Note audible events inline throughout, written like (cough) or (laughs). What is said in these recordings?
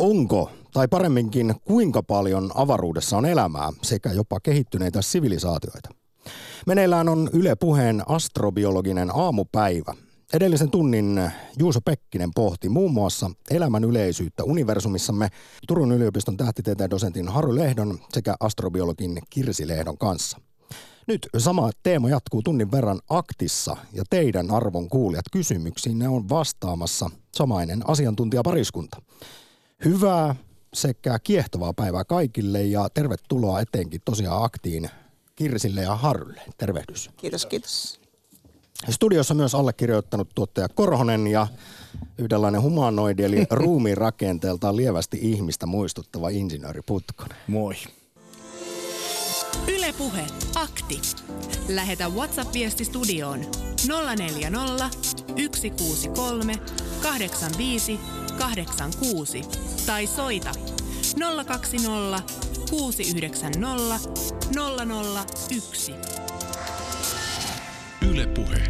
onko, tai paremminkin kuinka paljon avaruudessa on elämää sekä jopa kehittyneitä sivilisaatioita. Meneillään on Yle Puheen astrobiologinen aamupäivä. Edellisen tunnin Juuso Pekkinen pohti muun muassa elämän yleisyyttä universumissamme Turun yliopiston tähtitieteen dosentin Haru Lehdon sekä astrobiologin Kirsi Lehdon kanssa. Nyt sama teema jatkuu tunnin verran aktissa ja teidän arvon kuulijat kysymyksiin ne on vastaamassa samainen asiantuntijapariskunta. Hyvää sekä kiehtovaa päivää kaikille ja tervetuloa etenkin tosiaan aktiin Kirsille ja Harrylle. Tervehdys. Kiitos, kiitos. Studiossa myös allekirjoittanut tuottaja Korhonen ja yhdenlainen humanoidi eli (laughs) ruumiin rakenteeltaan lievästi ihmistä muistuttava insinööri Putkonen. Moi. Ylepuhe akti. Lähetä WhatsApp-viesti studioon 040 163 85 86 tai soita 020 690 001. Ylepuhe.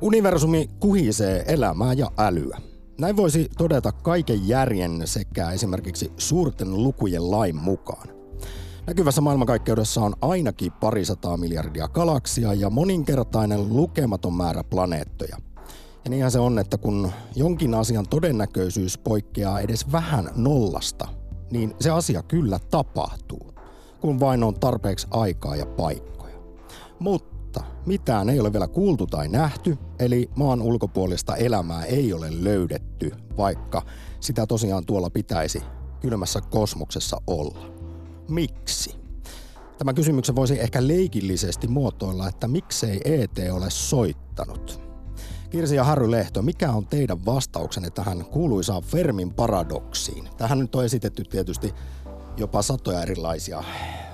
Universumi kuhisee elämää ja älyä. Näin voisi todeta kaiken järjen sekä esimerkiksi suurten lukujen lain mukaan. Näkyvässä maailmankaikkeudessa on ainakin parisataa miljardia galaksia ja moninkertainen lukematon määrä planeettoja. Ja niinhän se on, että kun jonkin asian todennäköisyys poikkeaa edes vähän nollasta, niin se asia kyllä tapahtuu, kun vain on tarpeeksi aikaa ja paikkoja. Mutta mitään ei ole vielä kuultu tai nähty, eli maan ulkopuolista elämää ei ole löydetty, vaikka sitä tosiaan tuolla pitäisi kylmässä kosmoksessa olla. Miksi? Tämän kysymyksen voisi ehkä leikillisesti muotoilla, että miksei ET ole soittanut. Kirsi ja Harry Lehto, mikä on teidän vastauksenne tähän kuuluisaan Fermin paradoksiin? Tähän nyt on esitetty tietysti jopa satoja erilaisia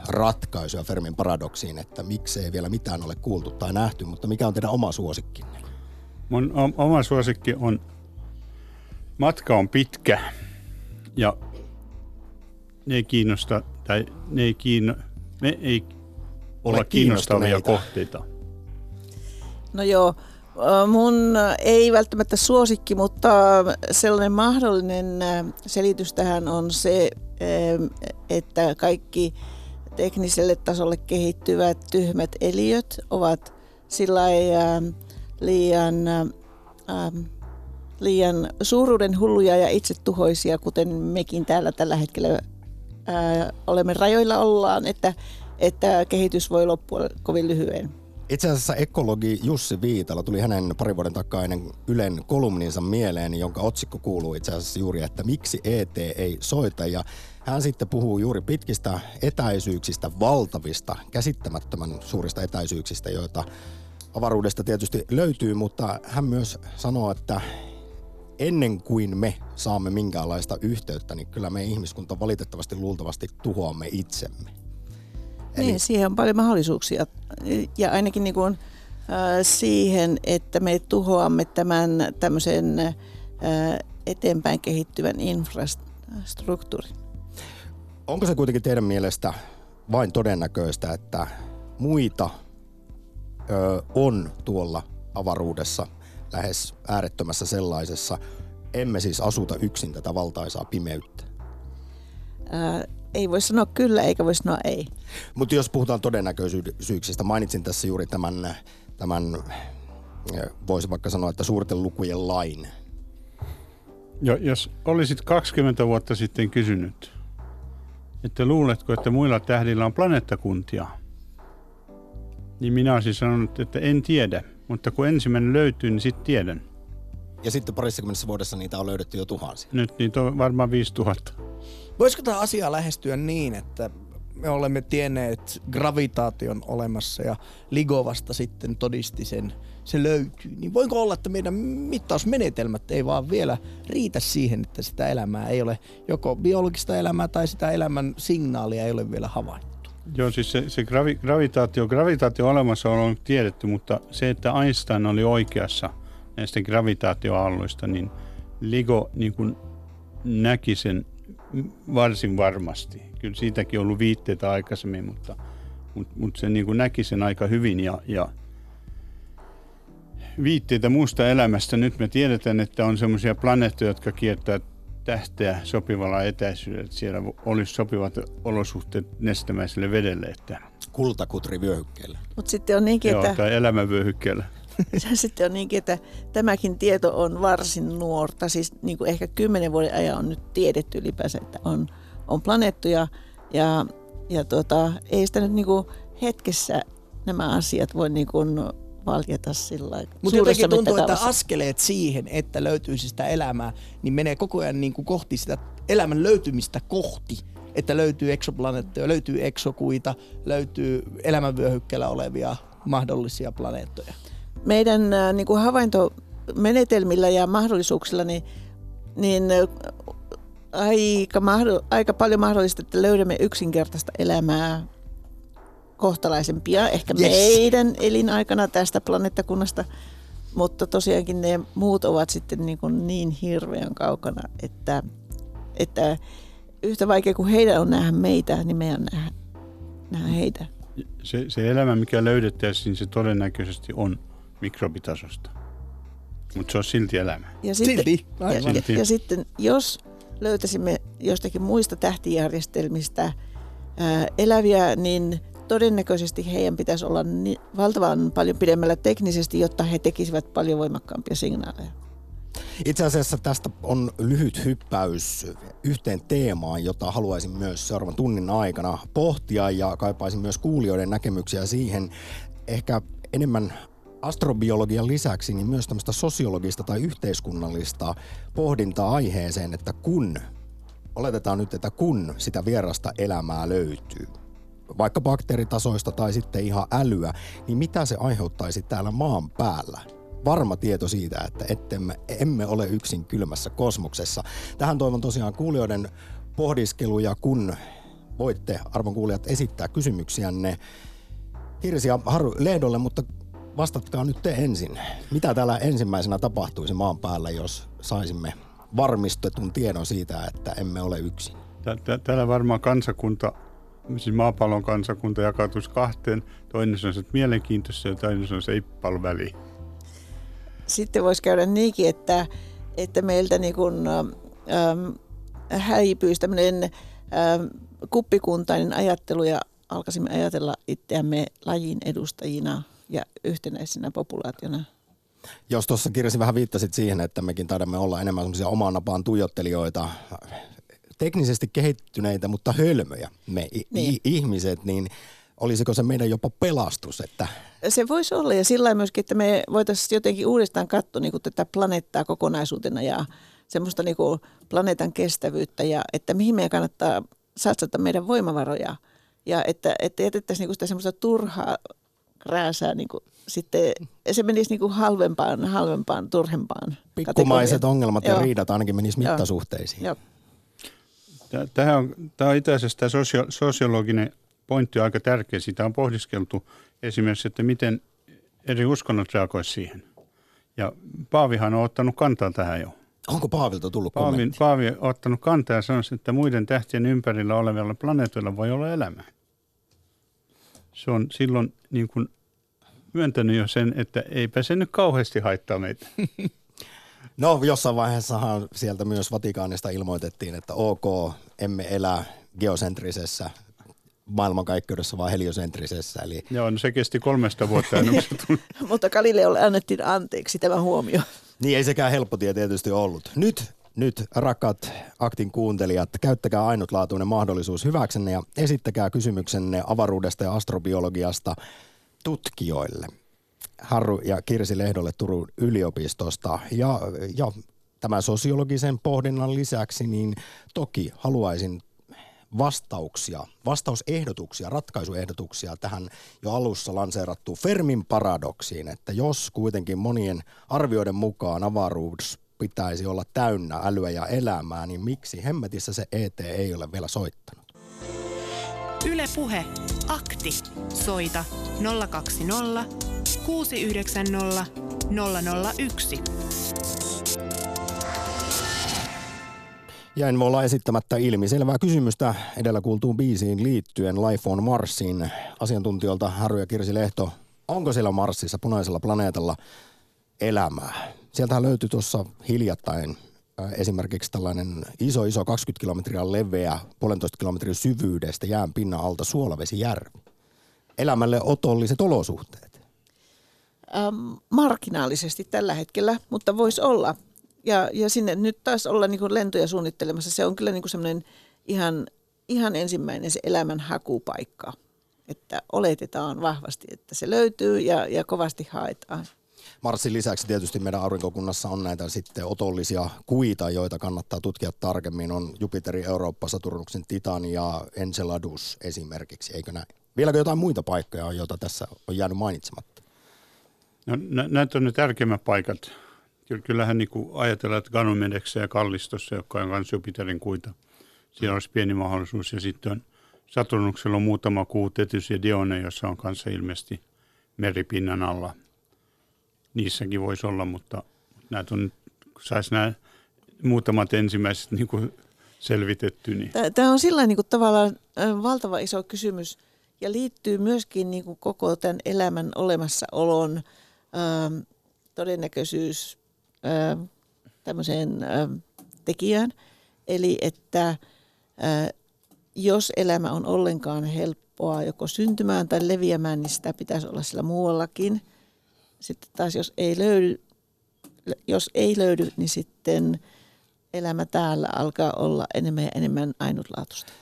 ratkaisuja Fermin paradoksiin, että miksei vielä mitään ole kuultu tai nähty, mutta mikä on teidän oma suosikkinne? Mun oma suosikki on matka on pitkä ja ne ei kiinnosta, tai ne ei, kiinno, me ei olla kiinnostavia kohteita. No joo, mun ei välttämättä suosikki, mutta sellainen mahdollinen selitys tähän on se, että kaikki tekniselle tasolle kehittyvät tyhmät eliöt ovat sillä liian, liian suuruuden hulluja ja itsetuhoisia, kuten mekin täällä tällä hetkellä olemme rajoilla ollaan, että, että kehitys voi loppua kovin lyhyen. Itse asiassa ekologi Jussi Viitala tuli hänen pari vuoden takainen Ylen kolumninsa mieleen, jonka otsikko kuuluu itse asiassa juuri, että miksi ET ei soita. Ja hän sitten puhuu juuri pitkistä etäisyyksistä, valtavista, käsittämättömän suurista etäisyyksistä, joita avaruudesta tietysti löytyy, mutta hän myös sanoo, että ennen kuin me saamme minkäänlaista yhteyttä, niin kyllä me ihmiskunta valitettavasti luultavasti tuhoamme itsemme. Eli... Niin, siihen on paljon mahdollisuuksia. Ja ainakin niin kuin, äh, siihen, että me tuhoamme tämän tämmöisen äh, eteenpäin kehittyvän infrastruktuurin. Onko se kuitenkin teidän mielestä vain todennäköistä, että muita ö, on tuolla avaruudessa lähes äärettömässä sellaisessa. Emme siis asuta yksin tätä valtaisaa pimeyttä. Ää, ei voi sanoa kyllä eikä voi sanoa ei. Mutta jos puhutaan todennäköisyyksistä, mainitsin tässä juuri tämän, tämän voisi vaikka sanoa, että suurten lukujen lain. Jo, jos olisit 20 vuotta sitten kysynyt, että luuletko, että muilla tähdillä on planeettakuntia, niin minä olisin sanonut, että en tiedä. Mutta kun ensimmäinen löytyy, niin sitten tiedän. Ja sitten parissakymmenessä vuodessa niitä on löydetty jo tuhansia. Nyt niitä on varmaan 5000. Voisiko tämä asia lähestyä niin, että me olemme tienneet gravitaation olemassa ja Ligo vasta sitten todisti sen, se löytyy. Niin voinko olla, että meidän mittausmenetelmät ei vaan vielä riitä siihen, että sitä elämää ei ole, joko biologista elämää tai sitä elämän signaalia ei ole vielä havaittu? Joo, siis se, se gravi, gravitaatio, gravitaatio olemassa on tiedetty, mutta se, että Einstein oli oikeassa näistä gravitaatioaalloista, niin Ligo niin kuin näki sen varsin varmasti. Kyllä siitäkin on ollut viitteitä aikaisemmin, mutta, mutta, mutta se niin kuin näki sen aika hyvin ja, ja viitteitä muusta elämästä. Nyt me tiedetään, että on semmoisia planeettoja, jotka kiertää tähteä sopivalla etäisyydellä, että siellä olisi sopivat olosuhteet nestemäiselle vedelle. Että... Kultakutrivyöhykkeellä. Mutta sitten on niinkin, Joo, että... tai elämävyöhykkeellä. (laughs) sitten on niinkin, että tämäkin tieto on varsin nuorta. Siis niin kuin ehkä kymmenen vuoden ajan on nyt tiedetty ylipäänsä, että on, on planeettoja. Ja, ja tota, ei sitä nyt niin kuin hetkessä nämä asiat voi niin kuin valjeta sillä Mutta jotenkin tuntuu, että askeleet siihen, että löytyisi sitä elämää, niin menee koko ajan niin kuin kohti sitä elämän löytymistä kohti. Että löytyy eksoplaneettoja, löytyy eksokuita, löytyy elämänvyöhykkeellä olevia mahdollisia planeettoja. Meidän äh, niin kuin havaintomenetelmillä ja mahdollisuuksilla, niin, niin äh, aika, mahdoll, aika paljon mahdollista, että löydämme yksinkertaista elämää kohtalaisempia ehkä yes. meidän elinaikana tästä planeettakunnasta, mutta tosiaankin ne muut ovat sitten niin, kuin niin hirveän kaukana, että, että yhtä vaikea kuin heidän on nähdä meitä, niin meidän nähdä, nähdä heitä. Se, se elämä, mikä löydettäisiin, se todennäköisesti on mikrobitasosta. Mutta se on silti elämä. Ja sitten, silti. Ja, silti. Ja, ja sitten jos löytäisimme jostakin muista tähtijärjestelmistä ää, eläviä, niin todennäköisesti heidän pitäisi olla niin valtavan paljon pidemmällä teknisesti, jotta he tekisivät paljon voimakkaampia signaaleja. Itse asiassa tästä on lyhyt hyppäys yhteen teemaan, jota haluaisin myös seuraavan tunnin aikana pohtia ja kaipaisin myös kuulijoiden näkemyksiä siihen ehkä enemmän astrobiologian lisäksi niin myös tämmöistä sosiologista tai yhteiskunnallista pohdintaa aiheeseen, että kun, oletetaan nyt, että kun sitä vierasta elämää löytyy, vaikka bakteeritasoista tai sitten ihan älyä, niin mitä se aiheuttaisi täällä maan päällä? Varma tieto siitä, että ettemme, emme ole yksin kylmässä kosmoksessa. Tähän toivon tosiaan kuulijoiden pohdiskeluja, kun voitte arvon kuulijat esittää kysymyksiänne Kirsi ja Haru Lehdolle, mutta vastatkaa nyt te ensin. Mitä täällä ensimmäisenä tapahtuisi maan päällä, jos saisimme varmistetun tiedon siitä, että emme ole yksin? Täällä varmaan kansakunta siis maapallon kansakunta jakautuisi kahteen. Toinen on se mielenkiintoista ja toinen on se väliä. Sitten voisi käydä niinkin, että, että meiltä niin kuin, ähm, häipyisi tämmöinen ähm, kuppikuntainen ajattelu ja alkaisimme ajatella itseämme lajin edustajina ja yhtenäisenä populaationa. Jos tuossa kirjasi vähän viittasit siihen, että mekin taidamme olla enemmän semmoisia oman napaan tuijottelijoita, teknisesti kehittyneitä, mutta hölmöjä me niin. I- ihmiset, niin olisiko se meidän jopa pelastus? Että... Se voisi olla ja sillä myöskin, että me voitaisiin jotenkin uudestaan katsoa niin tätä planeettaa kokonaisuutena ja semmoista niin kuin planeetan kestävyyttä ja että mihin meidän kannattaa satsata meidän voimavaroja ja että, että jätettäisiin niin sitä semmoista turhaa krääsää niin kuin sitten se menisi niin kuin halvempaan, halvempaan, turhempaan Pikkumaiset ongelmat ja Joo. riidat ainakin menisi mittasuhteisiin. Joo. Tämä on, tämä on itse asiassa tämä sosio, sosiologinen pointti on aika tärkeä. Sitä on pohdiskeltu esimerkiksi, että miten eri uskonnot reagoisivat siihen. Ja Paavihan on ottanut kantaa tähän jo. Onko Paavilta tullut Paavi, kommentti? Paavi on ottanut kantaa ja sanoi, että muiden tähtien ympärillä olevilla planeetoilla voi olla elämää. Se on silloin niin kuin myöntänyt jo sen, että eipä se nyt kauheasti haittaa meitä. (laughs) No jossain vaiheessahan sieltä myös Vatikaanista ilmoitettiin, että ok, emme elä geosentrisessä maailmankaikkeudessa, vaan heliosentrisessä. Eli... Joo, no se kesti kolmesta vuotta. (laughs) Mutta Galileolle annettiin anteeksi tämä huomio. Niin ei sekään helppo tie tietysti ollut. Nyt, nyt rakkaat aktin kuuntelijat, käyttäkää ainutlaatuinen mahdollisuus hyväksenne ja esittäkää kysymyksenne avaruudesta ja astrobiologiasta tutkijoille. Harru ja Kirsi Lehdolle Turun yliopistosta. Ja, ja tämän sosiologisen pohdinnan lisäksi, niin toki haluaisin vastauksia, vastausehdotuksia, ratkaisuehdotuksia tähän jo alussa lanseerattuun Fermin paradoksiin, että jos kuitenkin monien arvioiden mukaan avaruus pitäisi olla täynnä älyä ja elämää, niin miksi hemmetissä se ET ei ole vielä soittanut? Ylepuhe Akti. Soita 020 690 001. Ja en voi olla esittämättä ilmiselvää kysymystä edellä kuultuun biisiin liittyen Life on Marsin asiantuntijoilta Harry ja Kirsi Lehto. Onko siellä Marsissa, punaisella planeetalla, elämää. Sieltähän löytyi tuossa hiljattain esimerkiksi tällainen iso, iso 20 kilometriä leveä, puolentoista kilometrin syvyydestä jään pinnan alta Suolavesijärvi. Elämälle otolliset olosuhteet. Ähm, marginaalisesti tällä hetkellä, mutta voisi olla. Ja, ja sinne nyt taas olla niin kuin lentoja suunnittelemassa. Se on kyllä niin kuin semmoinen ihan, ihan ensimmäinen se elämän hakupaikka. Että oletetaan vahvasti, että se löytyy ja, ja kovasti haetaan. Marsin lisäksi tietysti meidän aurinkokunnassa on näitä sitten otollisia kuita, joita kannattaa tutkia tarkemmin. On Jupiterin Eurooppa, Saturnuksen Titan ja Enceladus esimerkiksi, eikö näin? Vieläkö jotain muita paikkoja, joita tässä on jäänyt mainitsematta? No, nä- näitä on ne tärkeimmät paikat. Kyllähän niin kuin ajatellaan, että Ganymedeksessä ja Kallistossa, joka on myös Jupiterin kuita, siellä olisi pieni mahdollisuus. Ja sitten on Saturnuksella on muutama kuu, Tetys ja Dione, jossa on kanssa ilmeisesti meripinnan alla – niissäkin voisi olla, mutta näitä on, saisi nämä muutamat ensimmäiset niin kuin selvitetty. Niin. Tämä on sillä niin kuin tavallaan valtava iso kysymys ja liittyy myöskin niin kuin koko tämän elämän olemassaolon ähm, todennäköisyys ähm, tämmöiseen ähm, tekijään. Eli että äh, jos elämä on ollenkaan helppoa joko syntymään tai leviämään, niin sitä pitäisi olla sillä muuallakin – sitten taas jos ei löydy, jos ei löydy, niin sitten elämä täällä alkaa olla enemmän ja enemmän ainutlaatuista.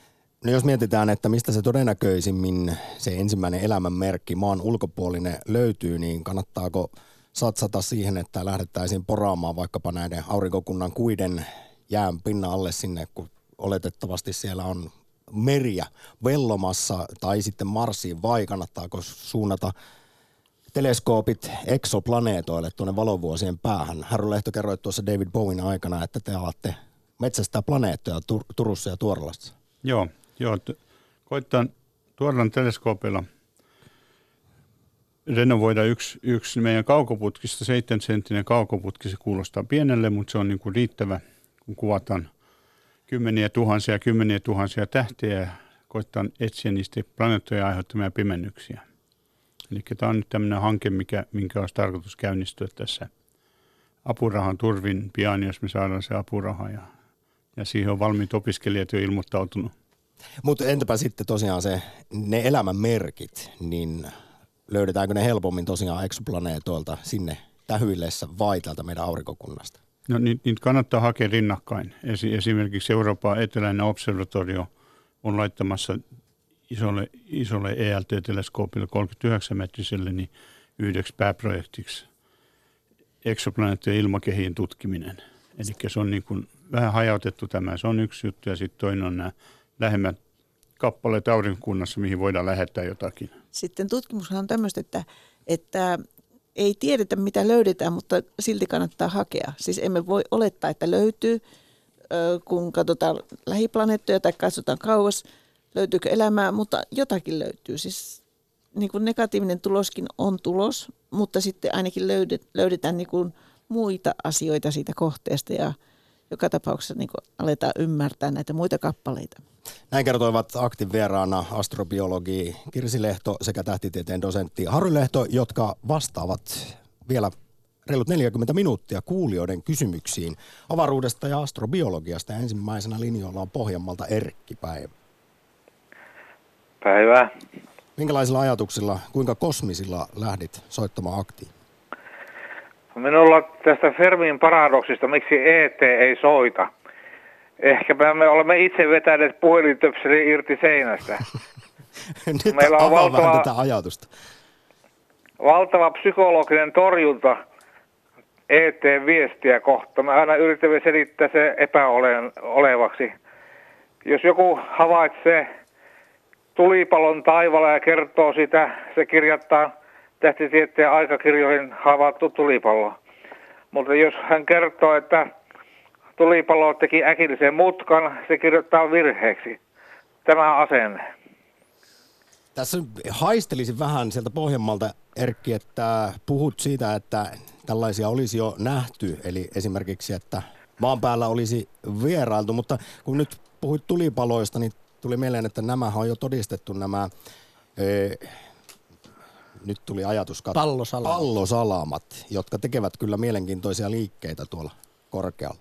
No jos mietitään, että mistä se todennäköisimmin se ensimmäinen elämän merkki maan ulkopuolinen löytyy, niin kannattaako satsata siihen, että lähdettäisiin poraamaan vaikkapa näiden aurinkokunnan kuiden jään pinnan alle sinne, kun oletettavasti siellä on meriä vellomassa tai sitten Marsiin vai kannattaako suunnata teleskoopit eksoplaneetoille tuonne valovuosien päähän. Harry Lehto kerroi tuossa David Bowen aikana, että te alatte metsästää planeettoja Tur- Turussa ja Tuoralassa. Joo, joo. Koittaa Tuoralan teleskoopilla renovoida yksi, yksi meidän kaukoputkista, 7 senttinen kaukoputki. Se kuulostaa pienelle, mutta se on niin kuin riittävä, kun kuvataan kymmeniä tuhansia, kymmeniä tuhansia tähtiä ja koittaa etsiä niistä planeettoja aiheuttamia pimennyksiä. Eli tämä on nyt tämmöinen hanke, mikä, minkä olisi tarkoitus käynnistyä tässä apurahan turvin pian, jos me saadaan se apuraha. Ja, ja siihen on valmiit opiskelijat jo ilmoittautunut. Mutta entäpä sitten tosiaan se, ne elämän merkit, niin löydetäänkö ne helpommin tosiaan eksoplaneetoilta sinne tähyillessä vai täältä meidän aurinkokunnasta? No niitä kannattaa hakea rinnakkain. Esimerkiksi Euroopan eteläinen observatorio on laittamassa isolle, isolle ELT-teleskoopille 39-metriselle niin yhdeksi pääprojektiksi eksoplaneettien ilmakehien tutkiminen. Eli se on niin kuin vähän hajautettu tämä, se on yksi juttu ja sitten toinen on nämä lähemmät kappaleet aurinkokunnassa, mihin voidaan lähettää jotakin. Sitten tutkimushan on tämmöistä, että, että ei tiedetä mitä löydetään, mutta silti kannattaa hakea. Siis emme voi olettaa, että löytyy, kun katsotaan lähiplaneettoja tai katsotaan kauas – löytyykö elämää, mutta jotakin löytyy. Siis niin kuin negatiivinen tuloskin on tulos, mutta sitten ainakin löydet, löydetään niin kuin muita asioita siitä kohteesta ja joka tapauksessa niin kuin aletaan ymmärtää näitä muita kappaleita. Näin kertoivat aktin vieraana astrobiologi Kirsi Lehto sekä tähtitieteen dosentti Harry Lehto, jotka vastaavat vielä reilut 40 minuuttia kuulijoiden kysymyksiin avaruudesta ja astrobiologiasta. Ensimmäisenä linjoilla on Pohjanmalta Erkki Päivä. Päivää. Minkälaisilla ajatuksilla, kuinka kosmisilla lähdit soittamaan aktiin? Minulla tästä Fermin paradoksista, miksi ET ei soita. Ehkäpä me olemme itse vetäneet puhelintöpselin irti seinästä. (laughs) Nyt Meillä on valtava, tätä ajatusta. Valtava psykologinen torjunta ET-viestiä kohta. Me aina yritämme selittää se epäolevaksi. Jos joku havaitsee tulipalon taivaalla ja kertoo sitä, se kirjattaa tähtitieteen aikakirjoihin havaittu tulipallo. Mutta jos hän kertoo, että tulipallo teki äkillisen mutkan, se kirjoittaa virheeksi. Tämä asenne. Tässä haistelisin vähän sieltä Pohjanmaalta, Erkki, että puhut siitä, että tällaisia olisi jo nähty, eli esimerkiksi, että maan päällä olisi vierailtu, mutta kun nyt puhuit tulipaloista, niin tuli mieleen, että nämä on jo todistettu nämä nyt tuli ajatus katsoa. Pallosalamat. Pallosalamat, jotka tekevät kyllä mielenkiintoisia liikkeitä tuolla korkealla.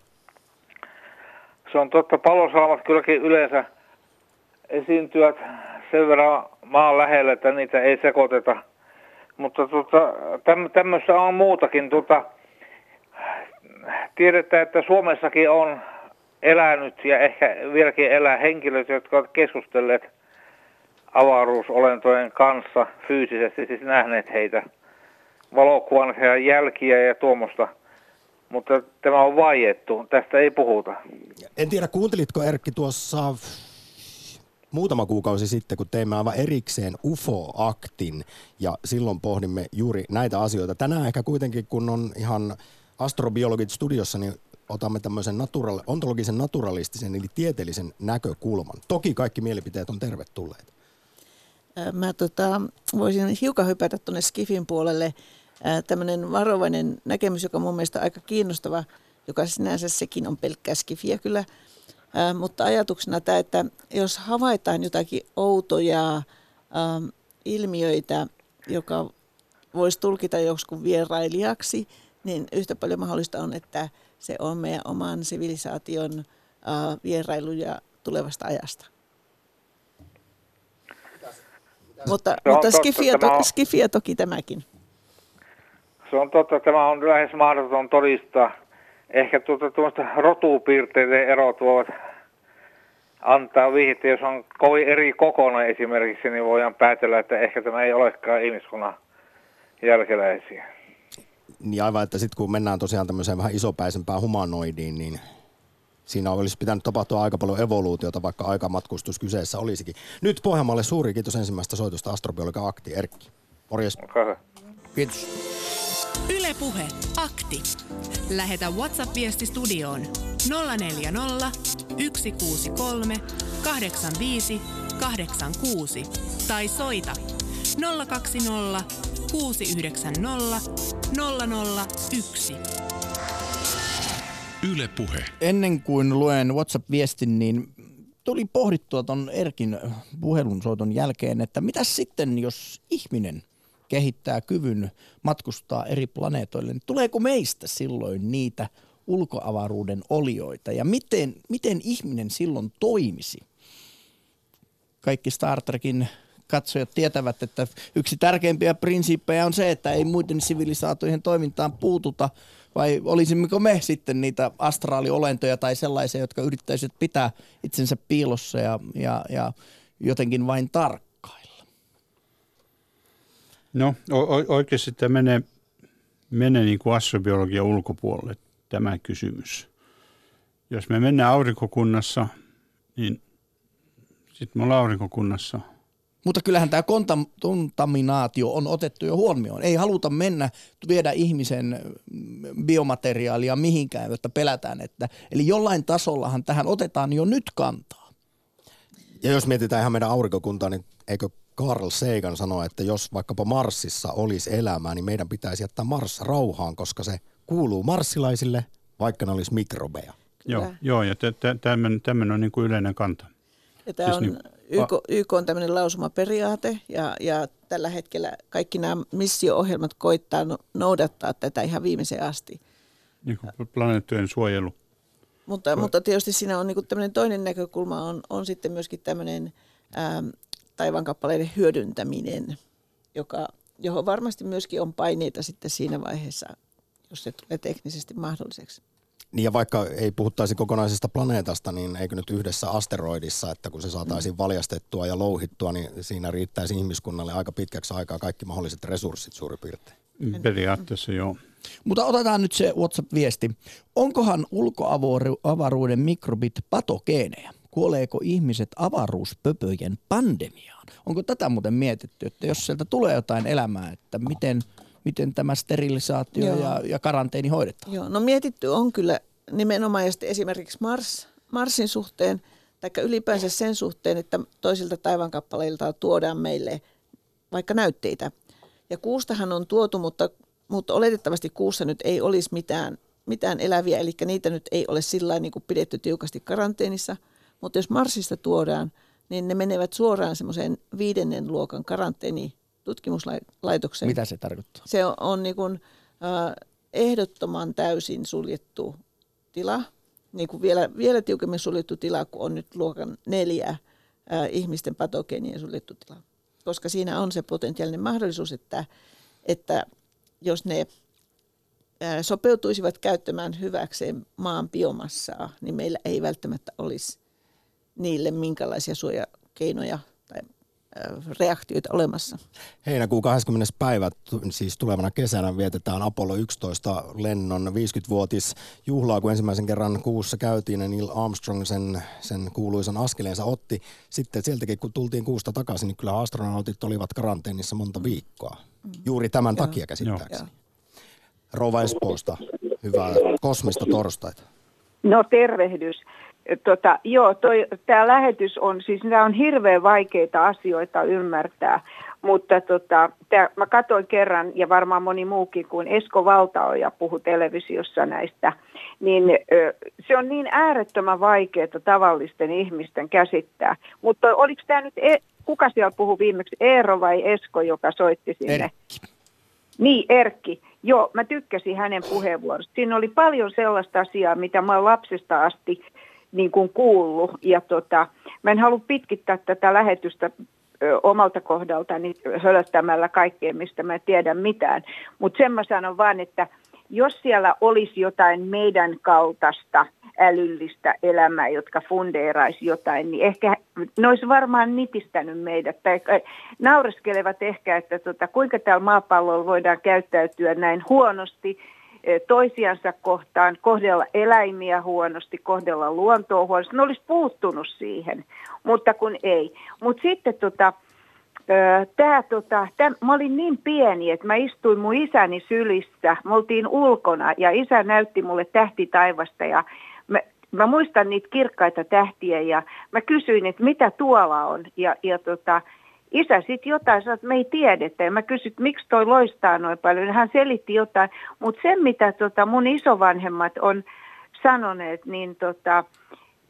Se on totta, pallosalamat kylläkin yleensä esiintyvät sen verran maan lähellä, että niitä ei sekoiteta. Mutta tota, tämmöistä on muutakin. Tota, tiedetään, että Suomessakin on elänyt ja ehkä vieläkin elää henkilöt, jotka ovat keskustelleet avaruusolentojen kanssa fyysisesti, siis nähneet heitä, valokuvan jälkiä ja tuommoista. Mutta tämä on vaiettu, tästä ei puhuta. En tiedä, kuuntelitko Erkki tuossa muutama kuukausi sitten, kun teimme aivan erikseen UFO-aktin ja silloin pohdimme juuri näitä asioita. Tänään ehkä kuitenkin, kun on ihan astrobiologit studiossa, niin otamme tämmöisen natural, ontologisen naturalistisen eli tieteellisen näkökulman. Toki kaikki mielipiteet on tervetulleet. Mä tota, voisin hiukan hypätä tuonne Skifin puolelle. Tämmöinen varovainen näkemys, joka mun mielestä aika kiinnostava, joka sinänsä sekin on pelkkää Skifiä kyllä. Mutta ajatuksena tämä, että jos havaitaan jotakin outoja ähm, ilmiöitä, joka voisi tulkita joskus vierailijaksi, niin yhtä paljon mahdollista on, että se on meidän oman sivilisaation äh, vierailuja tulevasta ajasta. Mutta, mutta skifiä, to, skifiä toki tämäkin. Se on totta, tämä on lähes mahdoton todistaa. Ehkä tuota, tuommoista rotupiirteiden erot voivat antaa vihjettä, jos on kovin eri kokoinen esimerkiksi, niin voidaan päätellä, että ehkä tämä ei olekaan ihmiskunnan jälkeläisiä. Niin aivan, että sitten kun mennään tosiaan tämmöiseen vähän isopäisempään humanoidiin, niin siinä olisi pitänyt tapahtua aika paljon evoluutiota, vaikka aikamatkustus kyseessä olisikin. Nyt Pohjanmaalle suuri kiitos ensimmäistä soitusta astrobiologa Akti Erkki. Morjes. Kiitos. Ylepuhe Akti. Lähetä WhatsApp-viesti studioon 040 163 85 86 tai soita 020 690 001. Yle Puhe. Ennen kuin luen WhatsApp-viestin, niin tuli pohdittua tuon Erkin puhelunsoiton jälkeen, että mitä sitten, jos ihminen kehittää kyvyn matkustaa eri planeetoille, niin tuleeko meistä silloin niitä ulkoavaruuden olioita ja miten, miten ihminen silloin toimisi? Kaikki Star Trekin katsojat tietävät, että yksi tärkeimpiä prinsiippejä on se, että ei muiden sivilisaatojen toimintaan puututa, vai olisimmeko me sitten niitä astraaliolentoja tai sellaisia, jotka yrittäisivät pitää itsensä piilossa ja, ja, ja jotenkin vain tarkkailla? No o- oikeasti tämä menee, menee niin kuin astrobiologian ulkopuolelle tämä kysymys. Jos me mennään aurinkokunnassa, niin sitten me ollaan aurinkokunnassa – mutta kyllähän tämä kontaminaatio on otettu jo huomioon. Ei haluta mennä viedä ihmisen biomateriaalia mihinkään, jotta pelätään. Että, eli jollain tasollahan tähän otetaan jo nyt kantaa. Ja jos mietitään ihan meidän aurinkokuntaa, niin eikö Carl Sagan sanoa, että jos vaikkapa Marsissa olisi elämää, niin meidän pitäisi jättää Mars rauhaan, koska se kuuluu marssilaisille, vaikka ne olisi mikrobeja. Joo, joo, ja tämmöinen on niin kuin yleinen kanta. Ja tämä siis on niin, YK, YK on tämmöinen lausumaperiaate ja, ja tällä hetkellä kaikki nämä missio-ohjelmat koittaa no, noudattaa tätä ihan viimeiseen asti. Niin kuin planeettojen suojelu. Mutta, mutta tietysti siinä on niin tämmöinen toinen näkökulma on, on sitten myöskin tämmöinen ää, taivaankappaleiden hyödyntäminen, joka, johon varmasti myöskin on paineita sitten siinä vaiheessa, jos se tulee teknisesti mahdolliseksi. Niin ja vaikka ei puhuttaisi kokonaisesta planeetasta, niin eikö nyt yhdessä asteroidissa, että kun se saataisiin mm. valjastettua ja louhittua, niin siinä riittäisi ihmiskunnalle aika pitkäksi aikaa kaikki mahdolliset resurssit suurin piirtein. Mm, periaatteessa joo. Mutta otetaan nyt se WhatsApp-viesti. Onkohan ulkoavaruuden mikrobit patogeeneja? Kuoleeko ihmiset avaruuspöpöjen pandemiaan? Onko tätä muuten mietitty, että jos sieltä tulee jotain elämää, että miten – miten tämä sterilisaatio ja, ja karanteeni hoidetaan? Joo, no mietitty on kyllä nimenomaan ja esimerkiksi Mars, Marsin suhteen, tai ylipäänsä sen suhteen, että toisilta taivankappaleilta tuodaan meille vaikka näytteitä. Ja kuustahan on tuotu, mutta, mutta oletettavasti kuussa nyt ei olisi mitään, mitään eläviä, eli niitä nyt ei ole sillä niin kuin pidetty tiukasti karanteenissa. Mutta jos Marsista tuodaan, niin ne menevät suoraan semmoiseen viidennen luokan karanteeni tutkimuslaitoksen. Mitä se tarkoittaa? Se on, on niin kuin, äh, ehdottoman täysin suljettu tila, niin kuin vielä, vielä tiukemmin suljettu tila, kuin on nyt luokan neljä äh, ihmisten patogeenien suljettu tila. Koska siinä on se potentiaalinen mahdollisuus, että, että jos ne sopeutuisivat käyttämään hyväkseen maan biomassaa, niin meillä ei välttämättä olisi niille minkälaisia suojakeinoja tai reaktioita olemassa. Heinäkuun 20. päivä, siis tulevana kesänä vietetään Apollo 11 lennon 50-vuotis juhlaa, kun ensimmäisen kerran kuussa käytiin ja Neil Armstrong sen, sen kuuluisan askeleensa otti. Sitten sieltäkin kun tultiin kuusta takaisin, niin kyllä astronautit olivat karanteenissa monta viikkoa. Juuri tämän Joo. takia käsittääkseni. Rova Espoosta, hyvää kosmista torstaita. No tervehdys tota, joo, tämä lähetys on, siis nämä on hirveän vaikeita asioita ymmärtää, mutta tota, tää, mä katsoin kerran, ja varmaan moni muukin kuin Esko Valtaoja puhu televisiossa näistä, niin ö, se on niin äärettömän vaikeaa tavallisten ihmisten käsittää. Mutta oliko tämä nyt, e, kuka siellä puhui viimeksi, Eero vai Esko, joka soitti sinne? Erkki. Niin, Erkki. Joo, mä tykkäsin hänen puheenvuorosta. Siinä oli paljon sellaista asiaa, mitä mä lapsesta asti niin kuin kuullut. Ja tota, mä en halua pitkittää tätä lähetystä ö, omalta kohdaltani hölöttämällä kaikkea, mistä mä en tiedä mitään. Mutta sen mä sanon vaan, että jos siellä olisi jotain meidän kaltaista älyllistä elämää, jotka fundeeraisi jotain, niin ehkä ne olisi varmaan nitistänyt meidät. Tai naureskelevat ehkä, että tota, kuinka täällä maapallolla voidaan käyttäytyä näin huonosti toisiansa kohtaan, kohdella eläimiä huonosti, kohdella luontoa huonosti. Ne olisi puuttunut siihen, mutta kun ei. Mutta sitten tota, Tää, tota, tää, mä olin niin pieni, että mä istuin mun isäni sylissä. Me oltiin ulkona ja isä näytti mulle tähti taivasta ja mä, mä muistan niitä kirkkaita tähtiä ja mä kysyin, että mitä tuolla on. Ja, ja tota, isä sitten jotain sanoi, että me ei tiedetä. Ja mä kysyin, että miksi toi loistaa noin paljon. Hän selitti jotain. Mutta se, mitä tota mun isovanhemmat on sanoneet, niin tota,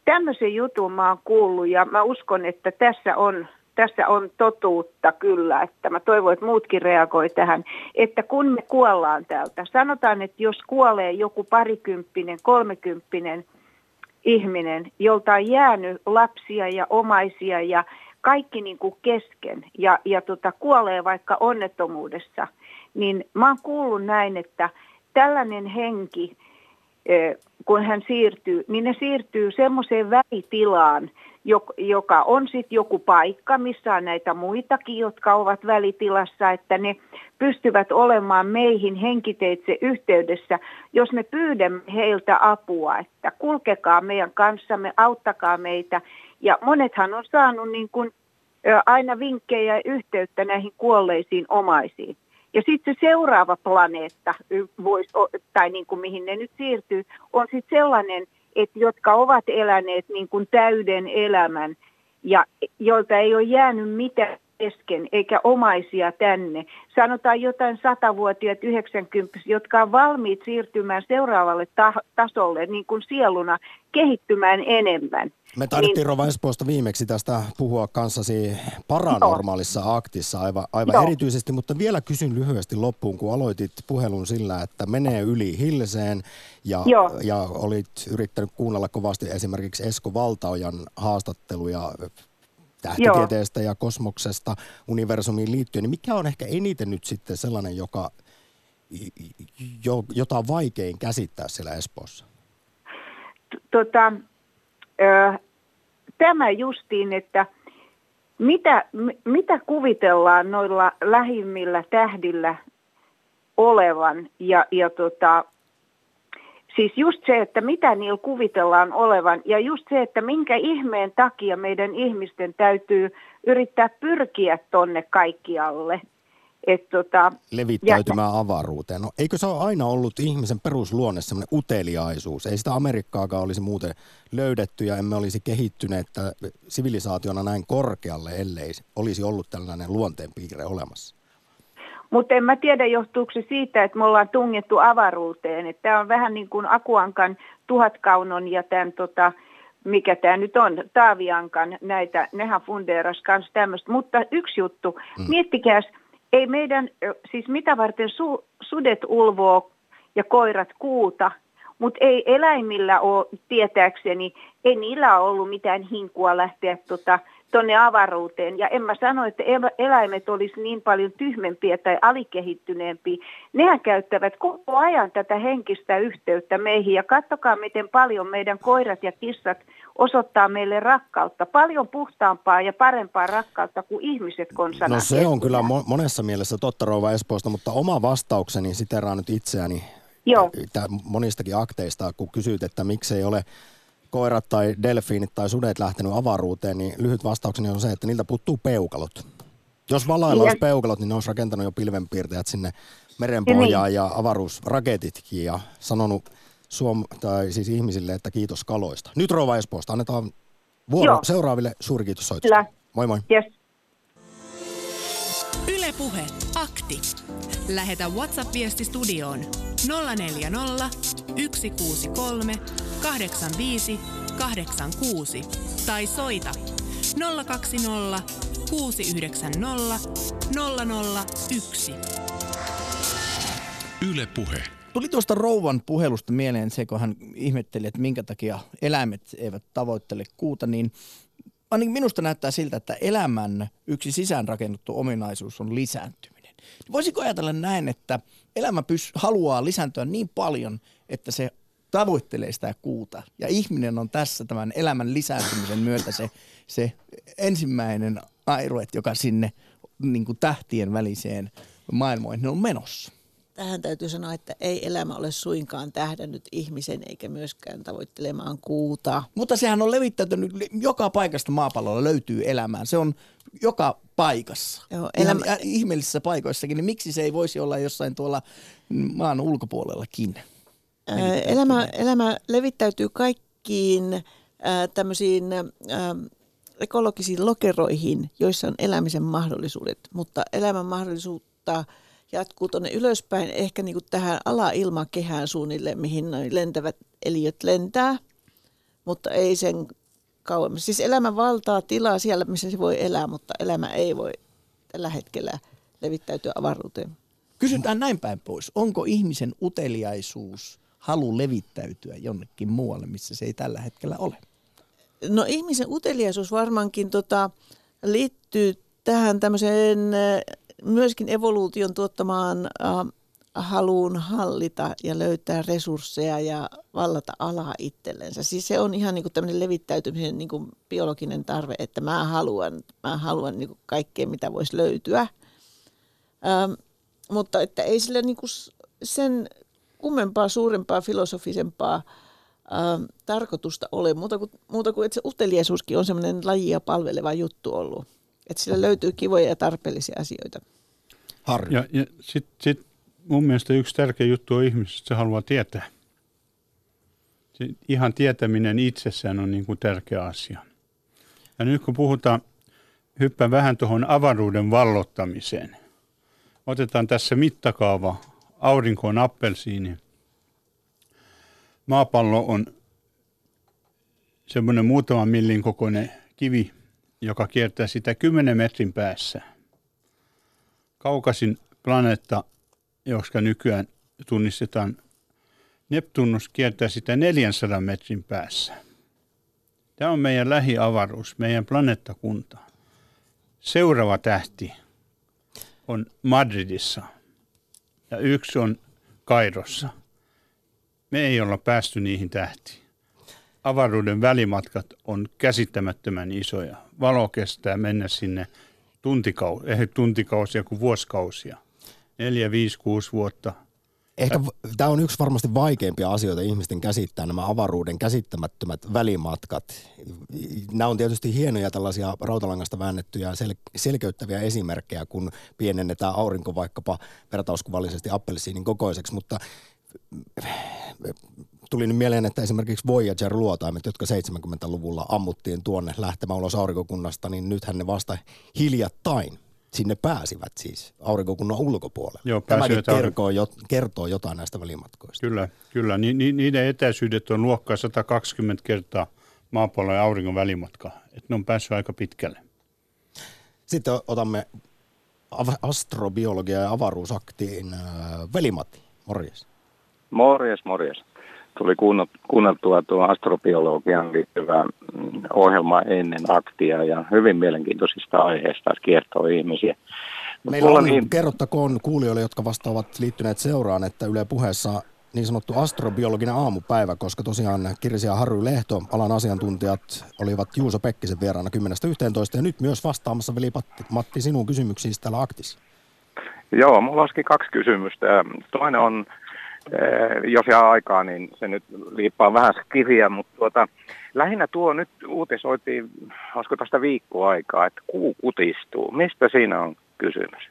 tämmöisen jutun mä oon kuullut ja mä uskon, että tässä on, tässä on totuutta kyllä, että mä toivon, että muutkin reagoi tähän, että kun me kuollaan täältä, sanotaan, että jos kuolee joku parikymppinen, kolmekymppinen ihminen, jolta on jäänyt lapsia ja omaisia ja kaikki niin kuin kesken ja, ja tota, kuolee vaikka onnettomuudessa, niin mä oon kuullut näin, että tällainen henki, kun hän siirtyy, niin ne siirtyy semmoiseen välitilaan, joka on sitten joku paikka, missä on näitä muitakin, jotka ovat välitilassa, että ne pystyvät olemaan meihin henkiteitse yhteydessä, jos me pyydämme heiltä apua, että kulkekaa meidän kanssamme, auttakaa meitä. Ja monethan on saanut niin kuin aina vinkkejä ja yhteyttä näihin kuolleisiin omaisiin. Ja sitten se seuraava planeetta, vois, tai niin kuin mihin ne nyt siirtyy, on sitten sellainen, että jotka ovat eläneet niin kuin täyden elämän ja joilta ei ole jäänyt mitään kesken eikä omaisia tänne. Sanotaan jotain satavuotiaat, 90 jotka on valmiit siirtymään seuraavalle ta- tasolle niin kuin sieluna kehittymään enemmän. Me taidettiin niin, Rova Espoosta viimeksi tästä puhua kanssasi paranormaalissa no. aktissa aivan, aivan no. erityisesti, mutta vielä kysyn lyhyesti loppuun, kun aloitit puhelun sillä, että menee yli Hilseen ja, ja olit yrittänyt kuunnella kovasti esimerkiksi Esko Valtaojan haastatteluja tähtitieteestä ja kosmoksesta universumiin liittyen, niin mikä on ehkä eniten nyt sitten sellainen, joka, jota on vaikein käsittää siellä Espoossa? Tota, tämä justiin, että mitä, mitä kuvitellaan noilla lähimmillä tähdillä olevan ja, ja tota, Siis just se, että mitä niillä kuvitellaan olevan ja just se, että minkä ihmeen takia meidän ihmisten täytyy yrittää pyrkiä tonne kaikkialle. Et tota, Levittäytymään ja, avaruuteen. No, eikö se ole aina ollut ihmisen perusluonne semmoinen uteliaisuus? Ei sitä Amerikkaakaan olisi muuten löydetty ja emme olisi kehittyneet sivilisaationa näin korkealle, ellei olisi ollut tällainen luonteenpiirre olemassa. Mutta en mä tiedä, johtuuko se siitä, että me ollaan tungettu avaruuteen. Tämä on vähän niin kuin Akuankan tuhatkaunon ja tämän, tota, mikä tämä nyt on, Taaviankan, näitä, nehän fundeeras kanssa tämmöistä. Mutta yksi juttu, mm. miettikääs, ei meidän, siis mitä varten su, sudet ulvoo ja koirat kuuta, mutta ei eläimillä ole tietääkseni, ei niillä ollut mitään hinkua lähteä tota, tuonne avaruuteen. Ja en mä sano, että eläimet olisi niin paljon tyhmempiä tai alikehittyneempiä. Nehän käyttävät koko ajan tätä henkistä yhteyttä meihin. Ja katsokaa, miten paljon meidän koirat ja kissat osoittaa meille rakkautta. Paljon puhtaampaa ja parempaa rakkautta kuin ihmiset konsana. No se on kyllä monessa mielessä totta Rouva Espoosta, mutta oma vastaukseni, siteraan nyt itseäni Joo. monistakin akteista, kun kysyt, että miksei ole koirat tai delfiinit tai sudet lähtenyt avaruuteen, niin lyhyt vastaukseni on se, että niiltä puuttuu peukalot. Jos valailla olisi peukalot, niin ne olisi rakentanut jo pilvenpiirtäjät sinne merenpohjaan niin. ja avaruusraketitkin ja sanonut suom- tai siis ihmisille, että kiitos kaloista. Nyt Rova Espoosta annetaan vuoro Joo. seuraaville. Suuri kiitos soitosta. Moi moi. Yes. Ylepuhe akti. Lähetä WhatsApp-viesti studioon 040 163 85 86 tai soita 020 690 001. Yle Puhe. Tuli tuosta rouvan puhelusta mieleen se, kun hän ihmetteli, että minkä takia eläimet eivät tavoittele kuuta, niin ainakin minusta näyttää siltä, että elämän yksi sisäänrakennettu ominaisuus on lisääntyminen. Voisiko ajatella näin, että elämä pys- haluaa lisääntyä niin paljon, että se tavoittelee sitä kuuta. Ja ihminen on tässä tämän elämän lisääntymisen myötä se, se ensimmäinen airuet, joka sinne niin kuin tähtien väliseen maailmoihin on menossa. Tähän täytyy sanoa, että ei elämä ole suinkaan tähdännyt ihmisen eikä myöskään tavoittelemaan kuuta. Mutta sehän on levittäytynyt, joka paikasta maapallolla löytyy elämään. Se on joka paikassa. Joo, elämä... Ihan ihmeellisissä paikoissakin, niin miksi se ei voisi olla jossain tuolla maan ulkopuolellakin? Elämä, elämä levittäytyy kaikkiin äh, tämmöisiin äh, ekologisiin lokeroihin, joissa on elämisen mahdollisuudet, mutta elämän mahdollisuutta jatkuu tuonne ylöspäin, ehkä niin kuin tähän alailmakehään suunnilleen, mihin noin lentävät eliöt lentää, mutta ei sen kauemmas. Siis elämä valtaa tilaa siellä, missä se voi elää, mutta elämä ei voi tällä hetkellä levittäytyä avaruuteen. Kysytään näin päin pois. Onko ihmisen uteliaisuus halu levittäytyä jonnekin muualle, missä se ei tällä hetkellä ole? No ihmisen uteliaisuus varmaankin tota, liittyy tähän tämmöiseen myöskin evoluution tuottamaan äh, haluun hallita ja löytää resursseja ja vallata alaa itsellensä. Siis se on ihan niin kuin tämmöinen levittäytymisen niin kuin biologinen tarve, että mä haluan, mä haluan niin kuin kaikkea, mitä voisi löytyä. Ähm, mutta että ei sille niin kuin sen kummempaa, suurempaa, filosofisempaa ähm, tarkoitusta ole, muuta kuin, muuta kuin että se uteliaisuuskin on semmoinen lajia palveleva juttu ollut. Että sillä löytyy kivoja ja tarpeellisia asioita. Harri. Ja, ja sitten sit mun mielestä yksi tärkeä juttu on ihmisessä, että se haluaa tietää. Se ihan tietäminen itsessään on niin kuin tärkeä asia. Ja nyt kun puhutaan, hyppään vähän tuohon avaruuden vallottamiseen. Otetaan tässä mittakaava. Aurinko on appelsiini. Maapallo on semmoinen muutaman millin kokoinen kivi, joka kiertää sitä 10 metrin päässä. Kaukasin planeetta, joska nykyään tunnistetaan Neptunus kiertää sitä 400 metrin päässä. Tämä on meidän lähiavaruus, meidän planeettakunta. Seuraava tähti on Madridissa ja yksi on Kairossa. Me ei olla päästy niihin tähtiin. Avaruuden välimatkat on käsittämättömän isoja. Valo kestää mennä sinne tuntikausia, ei tuntikausia kuin vuosikausia. Neljä, viisi, kuusi vuotta. Ehkä tämä on yksi varmasti vaikeimpia asioita ihmisten käsittää, nämä avaruuden käsittämättömät välimatkat. Nämä on tietysti hienoja tällaisia rautalangasta väännettyjä sel- selkeyttäviä esimerkkejä, kun pienennetään aurinko vaikkapa vertauskuvallisesti appelsiinin kokoiseksi, mutta tuli nyt mieleen, että esimerkiksi Voyager-luotaimet, jotka 70-luvulla ammuttiin tuonne lähtemään ulos aurinkokunnasta, niin nythän ne vasta hiljattain sinne pääsivät siis aurinkokunnan ulkopuolelle. Joo, Tämäkin kertoo, jo, kertoo jotain näistä välimatkoista. Kyllä, kyllä. Ni, ni, niiden etäisyydet on luokkaa 120 kertaa maapallon ja auringon välimatka. Että ne on päässyt aika pitkälle. Sitten otamme astrobiologia ja avaruusaktiin Velimati. Morjes. Morjes, morjes. Tuli kuunneltua tuo astrobiologian liittyvä mm, ohjelma ennen aktia ja hyvin mielenkiintoisista aiheista kiertoo ihmisiä. Meillä on, niin... kerrottakoon kuulijoille, jotka vasta ovat liittyneet seuraan, että Yle puheessa niin sanottu astrobiologinen aamupäivä, koska tosiaan Kirsi ja Harry Lehto, alan asiantuntijat, olivat Juuso Pekkisen vieraana 10.11. ja nyt myös vastaamassa veli Matti sinun kysymyksiin täällä Aktis. Joo, mulla olisikin kaksi kysymystä. Toinen on, jos jää aikaa, niin se nyt liippaa vähän kiviä, mutta tuota, lähinnä tuo nyt uutisoitiin, olisiko tästä viikkoa aikaa, että kuu kutistuu. Mistä siinä on kysymys?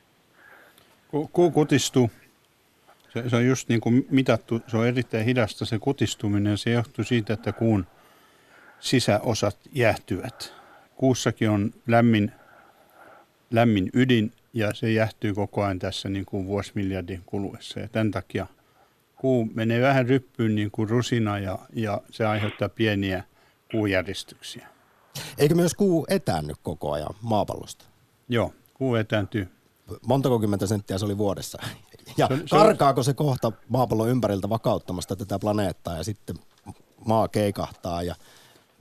Ku, kuu kutistuu se, se on just niin kuin mitattu, se on erittäin hidasta se kutistuminen. Se johtuu siitä, että kuun sisäosat jäähtyvät. Kuussakin on lämmin, lämmin ydin ja se jähtyy koko ajan tässä niin kuin vuosimiljardin kuluessa. Ja tämän takia kuu menee vähän ryppyyn niin kuin rusina ja, ja se aiheuttaa pieniä kuujärjestyksiä. Eikö myös kuu etäänny koko ajan maapallosta? Joo, kuu etääntyy. Montako kymmentä senttiä se oli vuodessa? Ja se, karkaako se kohta maapallon ympäriltä vakauttamasta tätä planeettaa ja sitten maa keikahtaa ja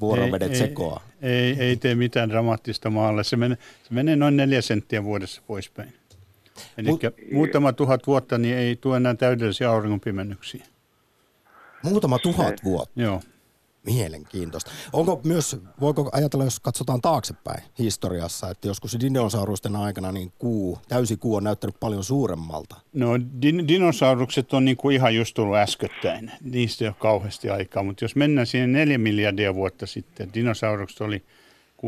vuorovedet ei, sekoaa? Ei, ei, ei tee mitään dramaattista maalle. Se menee, se menee noin neljä senttiä vuodessa poispäin. Eli Mut, muutama tuhat vuotta niin ei tule enää täydellisiä auringonpimennyksiä. Muutama tuhat vuotta? Joo. Mielenkiintoista. Onko myös, voiko ajatella, jos katsotaan taaksepäin historiassa, että joskus dinosaurusten aikana niin kuu, täysi kuu on näyttänyt paljon suuremmalta? No din- dinosaurukset on niin kuin ihan just tullut äskettäin. Niistä ei ole kauheasti aikaa, mutta jos mennään siihen neljä miljardia vuotta sitten, dinosaurukset oli 250-666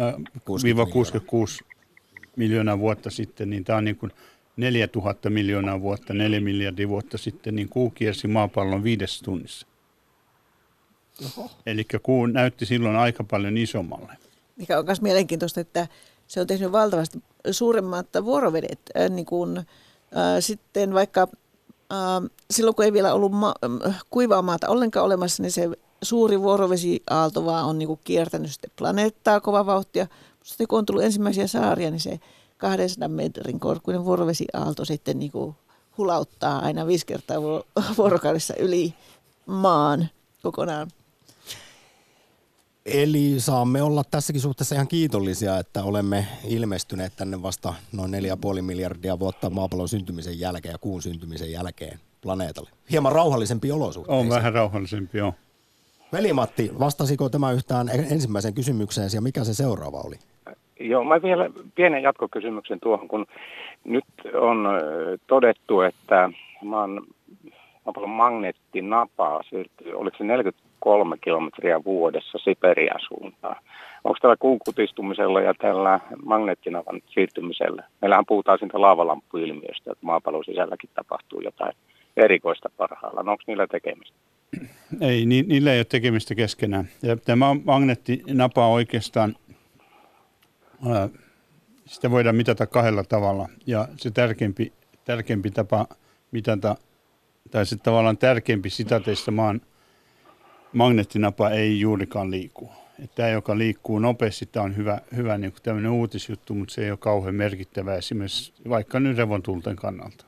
äh, miljoonaa vuotta sitten, niin tämä on niin kuin 4000 miljoonaa vuotta, 4 miljardia vuotta sitten, niin kuu kiersi maapallon viides tunnissa. Eli kuu näytti silloin aika paljon isommalle. Mikä on myös mielenkiintoista, että se on tehnyt valtavasti suuremmat vuorovedet. Äh, niin kuin, äh, sitten vaikka äh, silloin, kun ei vielä ollut ma- äh, kuivaa maata ollenkaan olemassa, niin se suuri vuorovesiaalto vaan on niin kuin kiertänyt sitten planeettaa kova vauhtia. Sitten kun on tullut ensimmäisiä saaria, niin se 200 metrin korkuinen vuorovesiaalto sitten niin kuin hulauttaa aina viisi kertaa vuorokaudessa yli maan kokonaan. Eli saamme olla tässäkin suhteessa ihan kiitollisia, että olemme ilmestyneet tänne vasta noin 4,5 miljardia vuotta maapallon syntymisen jälkeen ja kuun syntymisen jälkeen planeetalle. Hieman rauhallisempi olosuhteisiin. On vähän rauhallisempi, joo. Veli-Matti, vastasiko tämä yhtään ensimmäisen kysymykseen ja mikä se seuraava oli? Joo, mä vielä pienen jatkokysymyksen tuohon, kun nyt on todettu, että maan maapallon magneettinapa siirtyy, oliko se 40 kolme kilometriä vuodessa Siperian suuntaan. Onko tällä kuukutistumisella ja tällä magneettinavan siirtymisellä? Meillähän puhutaan siitä laavalamppuilmiöstä, että maapallon sisälläkin tapahtuu jotain erikoista parhaillaan. Onko niillä tekemistä? Ei, ni, niillä ei ole tekemistä keskenään. Ja tämä magneettinapa oikeastaan, ää, sitä voidaan mitata kahdella tavalla. Ja se tärkeimpi, tärkeimpi tapa mitata, tai se tavallaan tärkeimpi sitateista maan magneettinapa ei juurikaan liiku. Että tämä, joka liikkuu nopeasti, tämä on hyvä, hyvä niin kuin tämmöinen uutisjuttu, mutta se ei ole kauhean merkittävä esimerkiksi vaikka nyt revontulten kannalta.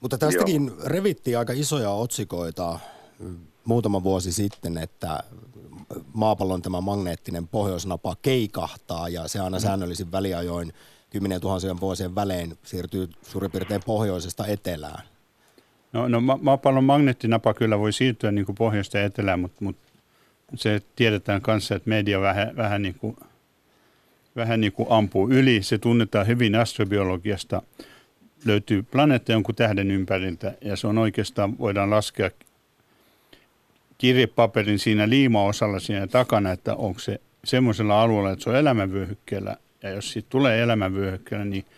Mutta tästäkin Joo. revittiin aika isoja otsikoita muutama vuosi sitten, että maapallon tämä magneettinen pohjoisnapa keikahtaa ja se aina mm. säännöllisin väliajoin kymmenen tuhansien vuosien välein siirtyy suurin piirtein pohjoisesta etelään. No, no ma- maapallon magneettinapa kyllä voi siirtyä niin kuin pohjoista etelään, mutta, mutta se tiedetään kanssa, että media vähän, vähän, niin kuin, vähän niin kuin ampuu yli. Se tunnetaan hyvin astrobiologiasta. Löytyy planeetta jonkun tähden ympäriltä ja se on oikeastaan, voidaan laskea kirjepaperin siinä liimaosalla siinä takana, että onko se semmoisella alueella, että se on elämänvyöhykkeellä. Ja jos siitä tulee elämänvyöhykkeellä, niin –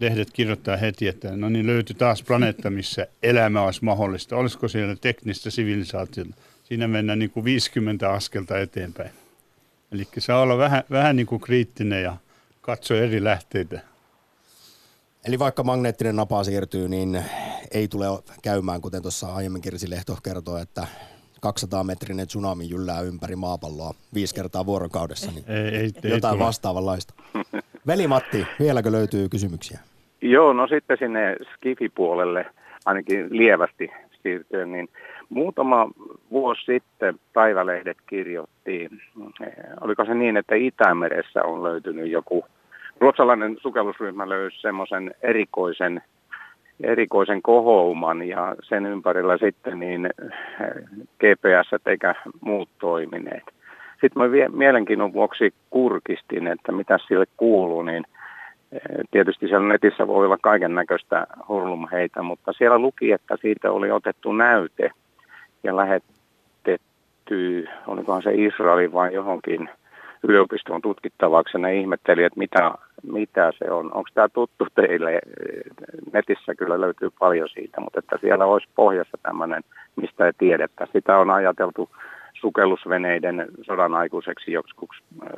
lehdet kirjoittaa heti, että no niin löytyi taas planeetta, missä elämä olisi mahdollista. Olisiko siellä teknistä sivilisaatiota? Siinä mennään niin kuin 50 askelta eteenpäin. Eli saa olla vähän, vähän niin kuin kriittinen ja katsoa eri lähteitä. Eli vaikka magneettinen napa siirtyy, niin ei tule käymään, kuten tuossa aiemmin Kirsi Lehto kertoi, että 200-metrinen tsunami jyllää ympäri maapalloa viisi kertaa vuorokaudessa, niin ei, ei, ei jotain ei vastaavanlaista. Veli Matti, vieläkö löytyy kysymyksiä? Joo, no sitten sinne Skifi-puolelle ainakin lievästi siirtyen, niin muutama vuosi sitten päivälehdet kirjoitti, eh, oliko se niin, että Itämeressä on löytynyt joku, ruotsalainen sukellusryhmä löysi semmoisen erikoisen erikoisen kohouman ja sen ympärillä sitten niin GPS eikä muut toimineet. Sitten mä mielenkiinnon vuoksi kurkistin, että mitä sille kuuluu, niin eh, tietysti siellä netissä voi olla kaiken näköistä hurlumheitä, mutta siellä luki, että siitä oli otettu näyte ja lähetetty, olikohan se Israelin vai johonkin yliopistoon tutkittavaksi. Ja ne ihmetteli, että mitä, mitä se on. Onko tämä tuttu teille? Netissä kyllä löytyy paljon siitä, mutta että siellä olisi pohjassa tämmöinen, mistä ei tiedetä. Sitä on ajateltu sukellusveneiden sodan aikuiseksi joskus äh,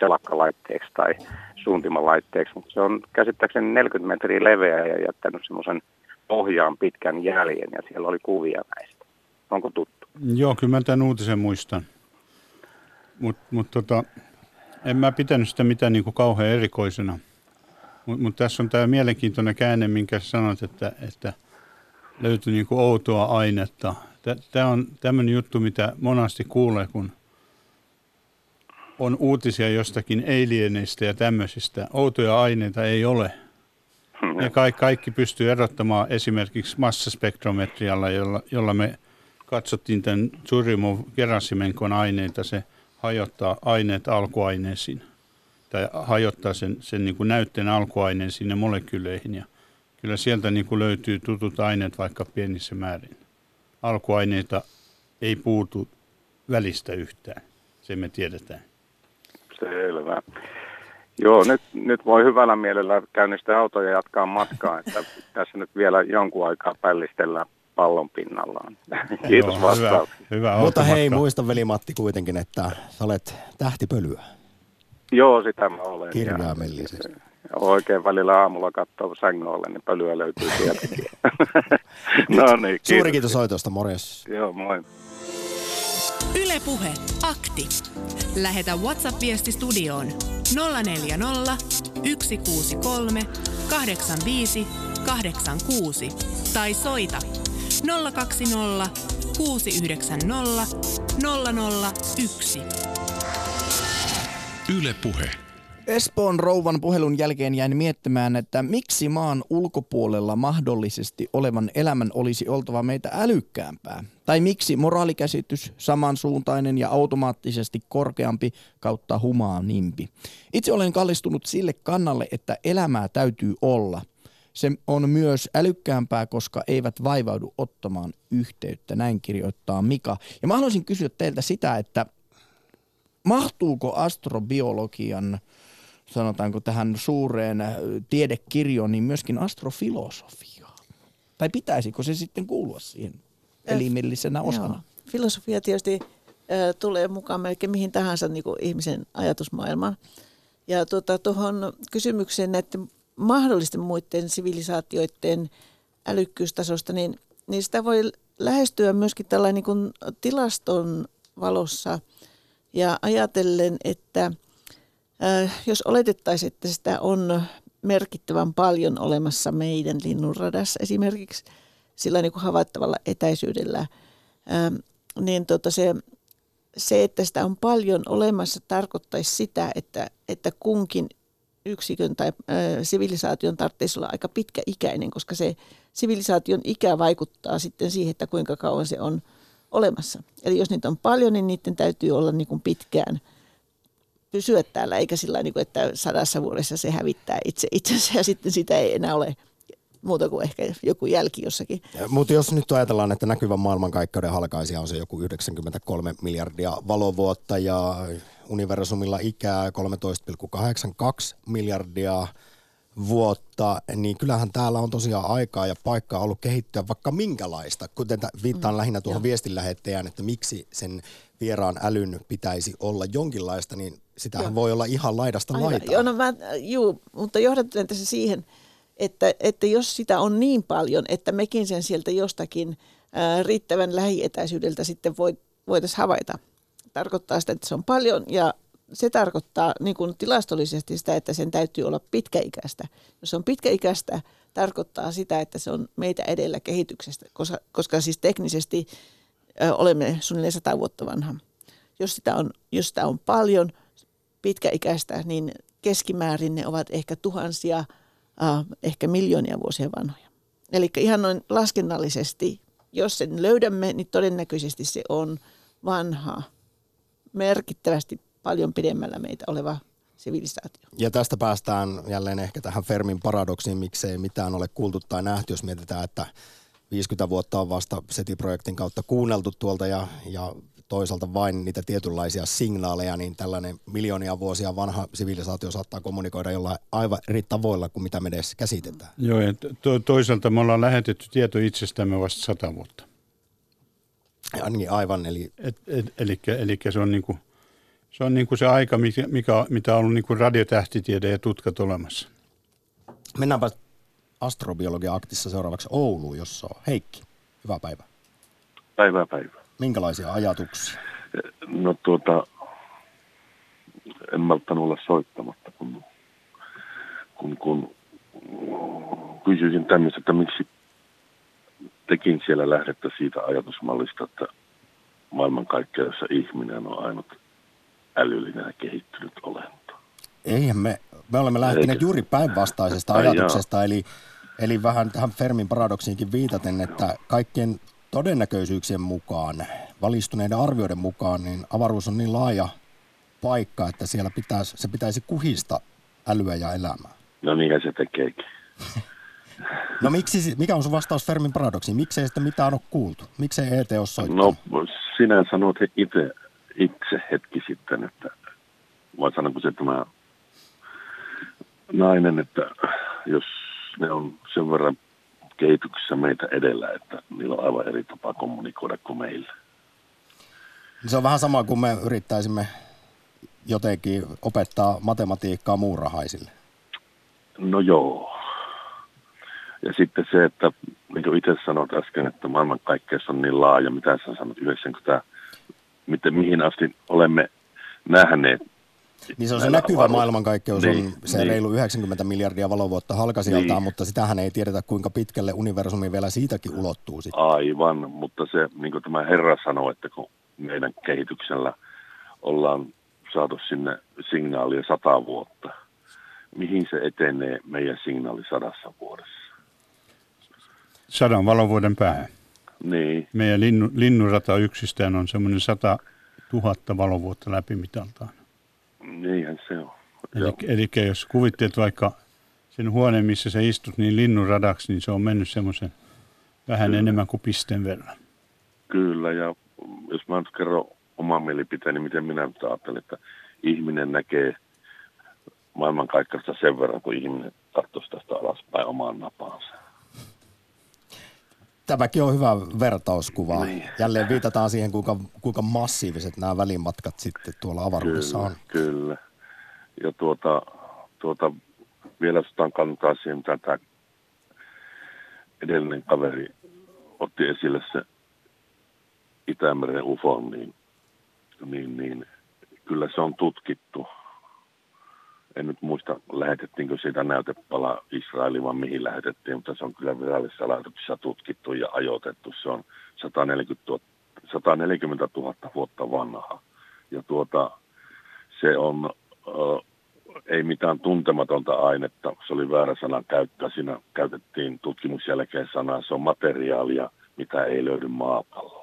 telakkalaitteeksi tai suuntimalaitteeksi, mutta se on käsittääkseni 40 metriä leveä ja jättänyt semmoisen pohjaan pitkän jäljen ja siellä oli kuvia näistä. Onko tuttu? Joo, kyllä mä tämän uutisen muistan. Mutta mut tota, en mä pitänyt sitä mitään niin kuin kauhean erikoisena. Mutta mut tässä on tämä mielenkiintoinen käänne, minkä sanot, että, että löytyy niin kuin outoa ainetta. Tämä on tämmöinen juttu, mitä monasti kuulee, kun on uutisia jostakin alieneistä ja tämmöisistä. Outoja aineita ei ole. Ja kaikki, kaikki pystyy erottamaan esimerkiksi massaspektrometrialla, jolla, jolla me katsottiin tämän Zurimov Gerasimenkon aineita. Se hajottaa aineet alkuaineisiin tai hajottaa sen, sen niin kuin näytteen alkuaineen sinne molekyyleihin. Ja kyllä sieltä niin kuin löytyy tutut aineet vaikka pienissä määrin. Alkuaineita ei puutu välistä yhtään, se me tiedetään. Selvä. Joo, nyt, nyt voi hyvällä mielellä käynnistää autoja ja jatkaa matkaa, että tässä nyt vielä jonkun aikaa pällistellään pallon pinnallaan. (laughs) Kiitos Joo, Hyvä, hyvä Mutta hei, muista veli Matti kuitenkin, että sä olet tähtipölyä. Joo, sitä mä olen. Kirjaimellisesti. Oikein välillä aamulla katsoo sängolle, niin pölyä löytyy sieltäkin. (laughs) no niin, kiitos. Suuri kiitos soitosta, morjes. Joo, moi. Ylepuhe akti. Lähetä WhatsApp-viesti studioon 040 163 85 86 tai soita 020 690 001. Yle Puhe. Espoon rouvan puhelun jälkeen jäin miettimään, että miksi maan ulkopuolella mahdollisesti olevan elämän olisi oltava meitä älykkäämpää. Tai miksi moraalikäsitys samansuuntainen ja automaattisesti korkeampi kautta humaanimpi. Itse olen kallistunut sille kannalle, että elämää täytyy olla – se on myös älykkäämpää, koska eivät vaivaudu ottamaan yhteyttä, näin kirjoittaa Mika. Ja mä haluaisin kysyä teiltä sitä, että mahtuuko astrobiologian, sanotaanko tähän suureen äh, tiedekirjoon, niin myöskin astrofilosofia? Tai pitäisikö se sitten kuulua siihen elimillisenä osana? Joo. Filosofia tietysti äh, tulee mukaan melkein mihin tahansa niin kuin ihmisen ajatusmaailmaan. Ja tuohon tuota, kysymykseen näiden mahdollisten muiden sivilisaatioiden älykkyystasosta, niin, niin sitä voi lähestyä myöskin tällainen niin tilaston valossa. Ja ajatellen, että äh, jos oletettaisiin, että sitä on merkittävän paljon olemassa meidän linnunradassa esimerkiksi sillä niin kuin havaittavalla etäisyydellä, äh, niin tota se, se, että sitä on paljon olemassa, tarkoittaisi sitä, että, että kunkin yksikön tai sivilisaation tarvitsisi olla aika pitkäikäinen, koska se sivilisaation ikä vaikuttaa sitten siihen, että kuinka kauan se on olemassa. Eli jos niitä on paljon, niin niiden täytyy olla niin kuin pitkään pysyä täällä, eikä sillä niin kuin, että sadassa vuodessa se hävittää itse itsensä ja sitten sitä ei enää ole muuta kuin ehkä joku jälki jossakin. Mutta jos nyt ajatellaan, että näkyvän maailmankaikkeuden halkaisia on se joku 93 miljardia valovuotta ja universumilla ikää 13,82 miljardia vuotta, niin kyllähän täällä on tosiaan aikaa ja paikkaa ollut kehittyä vaikka minkälaista, kuten viittaan mm, lähinnä tuohon jo. viestinlähettäjään, että miksi sen vieraan älyn pitäisi olla jonkinlaista, niin sitähän Joo. voi olla ihan laidasta laitaan. Joo, no mä, juu, mutta johdattelen tässä siihen, että, että jos sitä on niin paljon, että mekin sen sieltä jostakin ää, riittävän lähietäisyydeltä sitten voitaisiin havaita – tarkoittaa sitä, että se on paljon ja se tarkoittaa niin kuin tilastollisesti sitä, että sen täytyy olla pitkäikäistä. Jos se on pitkäikäistä, tarkoittaa sitä, että se on meitä edellä kehityksestä, koska, koska siis teknisesti ö, olemme suunnilleen sata vuotta vanha. Jos sitä on, jos sitä on paljon pitkäikäistä, niin keskimäärin ne ovat ehkä tuhansia, äh, ehkä miljoonia vuosia vanhoja. Eli ihan noin laskennallisesti, jos sen löydämme, niin todennäköisesti se on vanha, merkittävästi paljon pidemmällä meitä oleva sivilisaatio. Ja tästä päästään jälleen ehkä tähän Fermin paradoksiin, miksei mitään ole kuultu tai nähty, jos mietitään, että 50 vuotta on vasta SETI-projektin kautta kuunneltu tuolta ja, ja toisaalta vain niitä tietynlaisia signaaleja, niin tällainen miljoonia vuosia vanha sivilisaatio saattaa kommunikoida jollain aivan eri tavoilla kuin mitä me edes käsitetään. Joo, ja to- toisaalta me ollaan lähetetty tieto itsestämme vasta sata vuotta. Ja niin, aivan, eli... Et, et, eli, eli se on niin kuin, se on niin kuin se aika, mikä, mikä, mitä on ollut niin kuin radiotähtitiede ja tutkat olemassa. Mennäänpä astrobiologia aktissa seuraavaksi Ouluun, jossa on Heikki. Hyvää päivää. Päivää päivää. Minkälaisia ajatuksia? No tuota, en malttanut olla soittamatta, kun, kun, kun kysyisin tämmöistä, että miksi tekin siellä lähdette siitä ajatusmallista, että maailmankaikkeudessa ihminen on ainut älyllinen ja kehittynyt olento. Eihän me, me olemme lähteneet Eikä. juuri päinvastaisesta Ai ajatuksesta, eli, eli vähän tähän Fermin paradoksiinkin viitaten, että kaikkien todennäköisyyksien mukaan, valistuneiden arvioiden mukaan, niin avaruus on niin laaja paikka, että siellä pitäisi, se pitäisi kuhista älyä ja elämää. No niinhän se tekeekin. (laughs) No miksi, mikä on sun vastaus Fermin paradoksiin? Miksei sitten mitään ole kuultu? Miksei ET ole soittanut? No sinä sanoit itse, itse hetki sitten, että vai sanonko se tämä nainen, että jos ne on sen verran kehityksessä meitä edellä, että niillä on aivan eri tapa kommunikoida kuin meillä. Se on vähän sama kuin me yrittäisimme jotenkin opettaa matematiikkaa muurahaisille. No joo. Ja sitten se, että niin kuin itse sanoit äsken, että maailmankaikkeus on niin laaja, mitä sä sanot, 90, miten, mihin asti olemme nähneet. Niin se on se näkyvä avaruus- maailmankaikkeus, Niin, on se niin. reilu 90 miljardia valovuotta halkasijaltaan, Niin. mutta sitähän ei tiedetä kuinka pitkälle universumi vielä siitäkin ulottuu sitten. Aivan, mutta se, niin kuin tämä herra sanoi, että kun meidän kehityksellä ollaan saatu sinne signaalia sata vuotta, mihin se etenee meidän signaali sadassa vuodessa? Sadan valovuoden päähän. Niin, Meidän linnu, linnurata yksistään on semmoinen 100 000 valovuotta läpimitaltaan. niinhän se on. Eli, eli jos kuvittelet vaikka sen huoneen, missä sä istut, niin linnunradaksi, niin se on mennyt semmoisen vähän Kyllä. enemmän kuin pisteen verran. Kyllä, ja jos mä nyt kerron oman mielipiteeni, miten minä nyt ajattelen, että ihminen näkee maailmankaikkeudesta sen verran, kun ihminen katsoisi tästä alaspäin omaan napaansa. Tämäkin on hyvä vertauskuva. Niin. Jälleen viitataan siihen, kuinka, kuinka massiiviset nämä välimatkat sitten tuolla avaruudessa Kyllä, on. kyllä. Ja tuota, tuota, vielä otetaan kantaa siihen, mitä tämä edellinen kaveri otti esille se Itämeren UFO, niin, niin, niin kyllä se on tutkittu. En nyt muista, lähetettiinkö siitä näytepala Israeliin vai mihin lähetettiin, mutta se on kyllä virallisissa laitoksissa tutkittu ja ajoitettu. Se on 140 000, 140 000 vuotta vanha. Ja tuota, se on, äh, ei mitään tuntematonta ainetta, se oli väärä sana käyttää. Siinä käytettiin tutkimuksen jälkeen sanaa, se on materiaalia, mitä ei löydy maapallolta.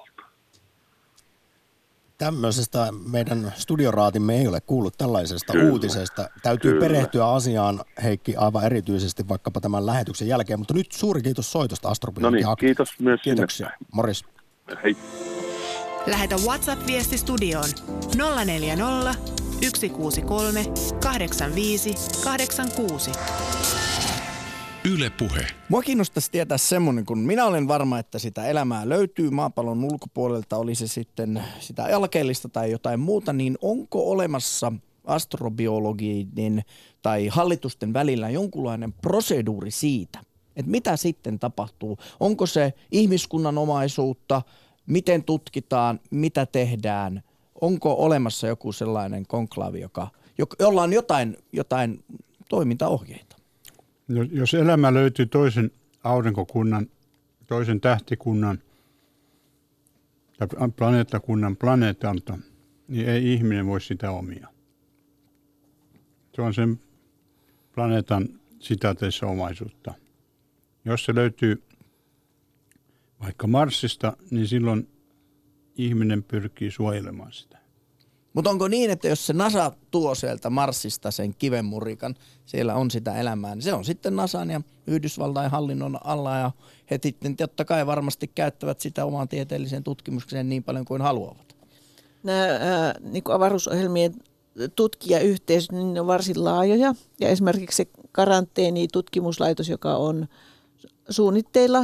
Tämmöisestä meidän studioraatimme ei ole kuullut tällaisesta Kyllä. uutisesta. Täytyy Kyllä. perehtyä asiaan, Heikki, aivan erityisesti vaikkapa tämän lähetyksen jälkeen. Mutta nyt suuri kiitos soitosta No Astrobiologia niin, kiitos myös Kiitoksia. sinne. Morris. Hei. Lähetä WhatsApp-viesti studioon 040 163 85 86. Yle Puhe. Mua kiinnostaisi tietää semmoinen, kun minä olen varma, että sitä elämää löytyy maapallon ulkopuolelta, oli se sitten sitä alkeellista tai jotain muuta, niin onko olemassa astrobiologien tai hallitusten välillä jonkunlainen proseduuri siitä, että mitä sitten tapahtuu? Onko se ihmiskunnan omaisuutta, miten tutkitaan, mitä tehdään? onko olemassa joku sellainen konklaavi, joka, jolla on jotain, jotain toimintaohjeita? Jos elämä löytyy toisen aurinkokunnan, toisen tähtikunnan tai planeettakunnan planeetalta, niin ei ihminen voi sitä omia. Se on sen planeetan sitateissa omaisuutta. Jos se löytyy vaikka Marsista, niin silloin ihminen pyrkii suojelemaan sitä. Mutta onko niin, että jos se NASA tuo sieltä Marsista sen kivenmurikan, siellä on sitä elämää, niin se on sitten NASAn ja Yhdysvaltain hallinnon alla ja he sitten totta kai varmasti käyttävät sitä omaan tieteelliseen tutkimukseen niin paljon kuin haluavat. Nämä ää, niin avaruusohjelmien tutkijayhteisöt niin on varsin laajoja ja esimerkiksi se karanteeni-tutkimuslaitos, joka on suunnitteilla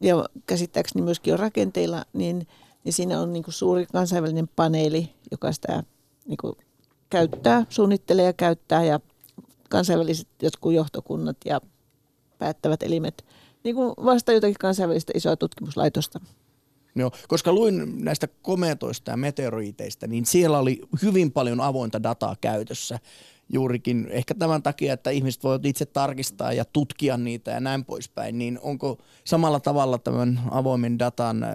ja käsittääkseni myöskin on rakenteilla, niin, niin siinä on niin kuin suuri kansainvälinen paneeli, joka sitä niin kuin käyttää, suunnittelee ja käyttää ja kansainväliset jotkut johtokunnat ja päättävät elimet niin kuin vasta jotakin kansainvälistä isoa tutkimuslaitosta. Joo, koska luin näistä kometoista ja meteoriiteista, niin siellä oli hyvin paljon avointa dataa käytössä juurikin ehkä tämän takia, että ihmiset voivat itse tarkistaa ja tutkia niitä ja näin poispäin, niin onko samalla tavalla tämän avoimen datan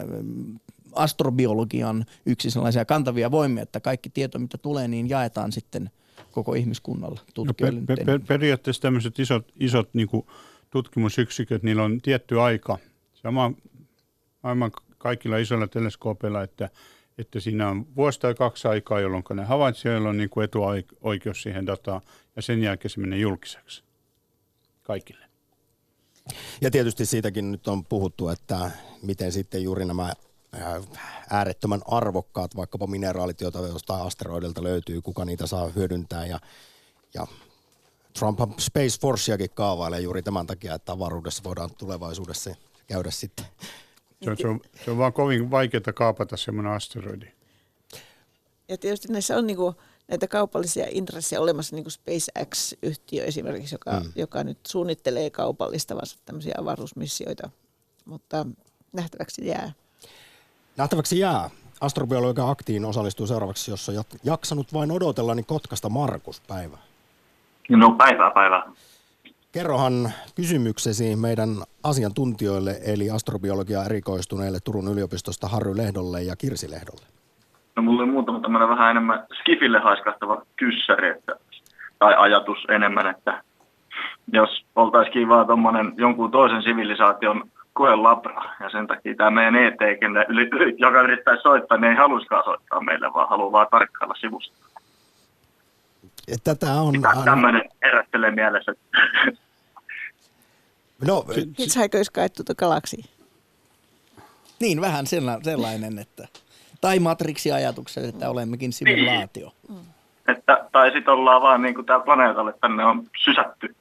astrobiologian yksi sellaisia kantavia voimia, että kaikki tieto, mitä tulee, niin jaetaan sitten koko ihmiskunnalla tutkijoille. No per, per, periaatteessa tämmöiset isot, isot niin tutkimusyksiköt, niillä on tietty aika. Sama maailman kaikilla isoilla teleskoopeilla, että että siinä on vuosi tai kaksi aikaa, jolloin ne havaitsijoilla on niin kuin etuoikeus siihen dataan, ja sen jälkeen se menee julkiseksi kaikille. Ja tietysti siitäkin nyt on puhuttu, että miten sitten juuri nämä äärettömän arvokkaat vaikkapa mineraalit, joita jostain asteroidilta löytyy, kuka niitä saa hyödyntää ja, ja Trump Space Forceakin kaavailee juuri tämän takia, että avaruudessa voidaan tulevaisuudessa käydä sitten se on, se, on, se on vaan kovin vaikeaa kaapata semmoinen asteroidi. Ja tietysti näissä on niinku näitä kaupallisia intressejä olemassa, niin kuin SpaceX-yhtiö esimerkiksi, joka, mm. joka nyt suunnittelee kaupallistavansa tämmöisiä avaruusmissioita, mutta nähtäväksi jää. Nähtäväksi jää. Astrobiologia Aktiin osallistuu seuraavaksi, jos on jaksanut vain odotella, niin Kotkasta Markus, päivä. No päivää, päivää. Kerrohan kysymyksesi meidän asiantuntijoille, eli astrobiologia erikoistuneille Turun yliopistosta Harry Lehdolle ja Kirsi Lehdolle. No mulla oli muutama tämmöinen vähän enemmän skifille haiskahtava kyssäri, että, tai ajatus enemmän, että jos oltaisikin vaan tuommoinen jonkun toisen sivilisaation labra, ja sen takia tämä meidän et joka yrittää soittaa, niin ei haluiskaan soittaa meille, vaan haluaa vaan tarkkailla sivusta. Tätä on... Tämmöinen herättelee mielessä. No, Hitchhiker's Guide to the Galaxy. Niin, vähän sellainen, että... Tai matriksiajatukset, että olemmekin simulaatio. Niin. Että, tai sitten ollaan vaan niin kuin tämä planeetalle tänne on sysätty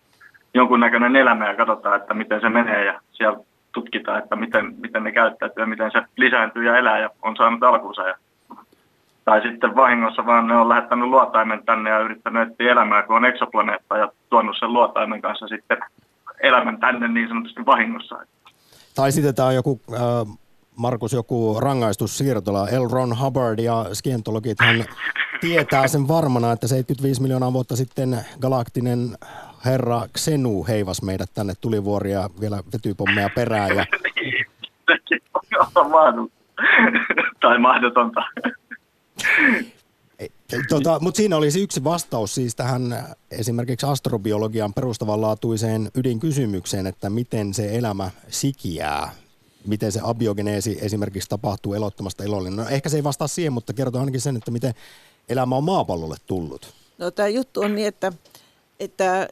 jonkunnäköinen elämä ja katsotaan, että miten se menee ja siellä tutkitaan, että miten, miten ne käyttäytyy ja miten se lisääntyy ja elää ja on saanut alkuunsa. Ja, tai sitten vahingossa vaan ne on lähettänyt luotaimen tänne ja yrittänyt etsiä elämää, kun on eksoplaneetta ja tuonut sen luotaimen kanssa sitten elämän tänne niin sanotusti vahingossa. Tai sitten tämä on joku, äh, Markus, joku rangaistussiirtola. L. Ron Hubbard ja skientologit hän (laughs) tietää sen varmana, että 75 miljoonaa vuotta sitten galaktinen herra Xenu heivas meidät tänne tulivuoria vielä vetypommeja perään. Ja... (laughs) tai mahdotonta. Tota, Mutta siinä olisi yksi vastaus siis tähän esimerkiksi astrobiologian perustavanlaatuiseen ydinkysymykseen, että miten se elämä sikiää, miten se abiogeneesi esimerkiksi tapahtuu elottomasta elollinen. No ehkä se ei vastaa siihen, mutta kertoo ainakin sen, että miten elämä on maapallolle tullut. No tämä juttu on niin, että, että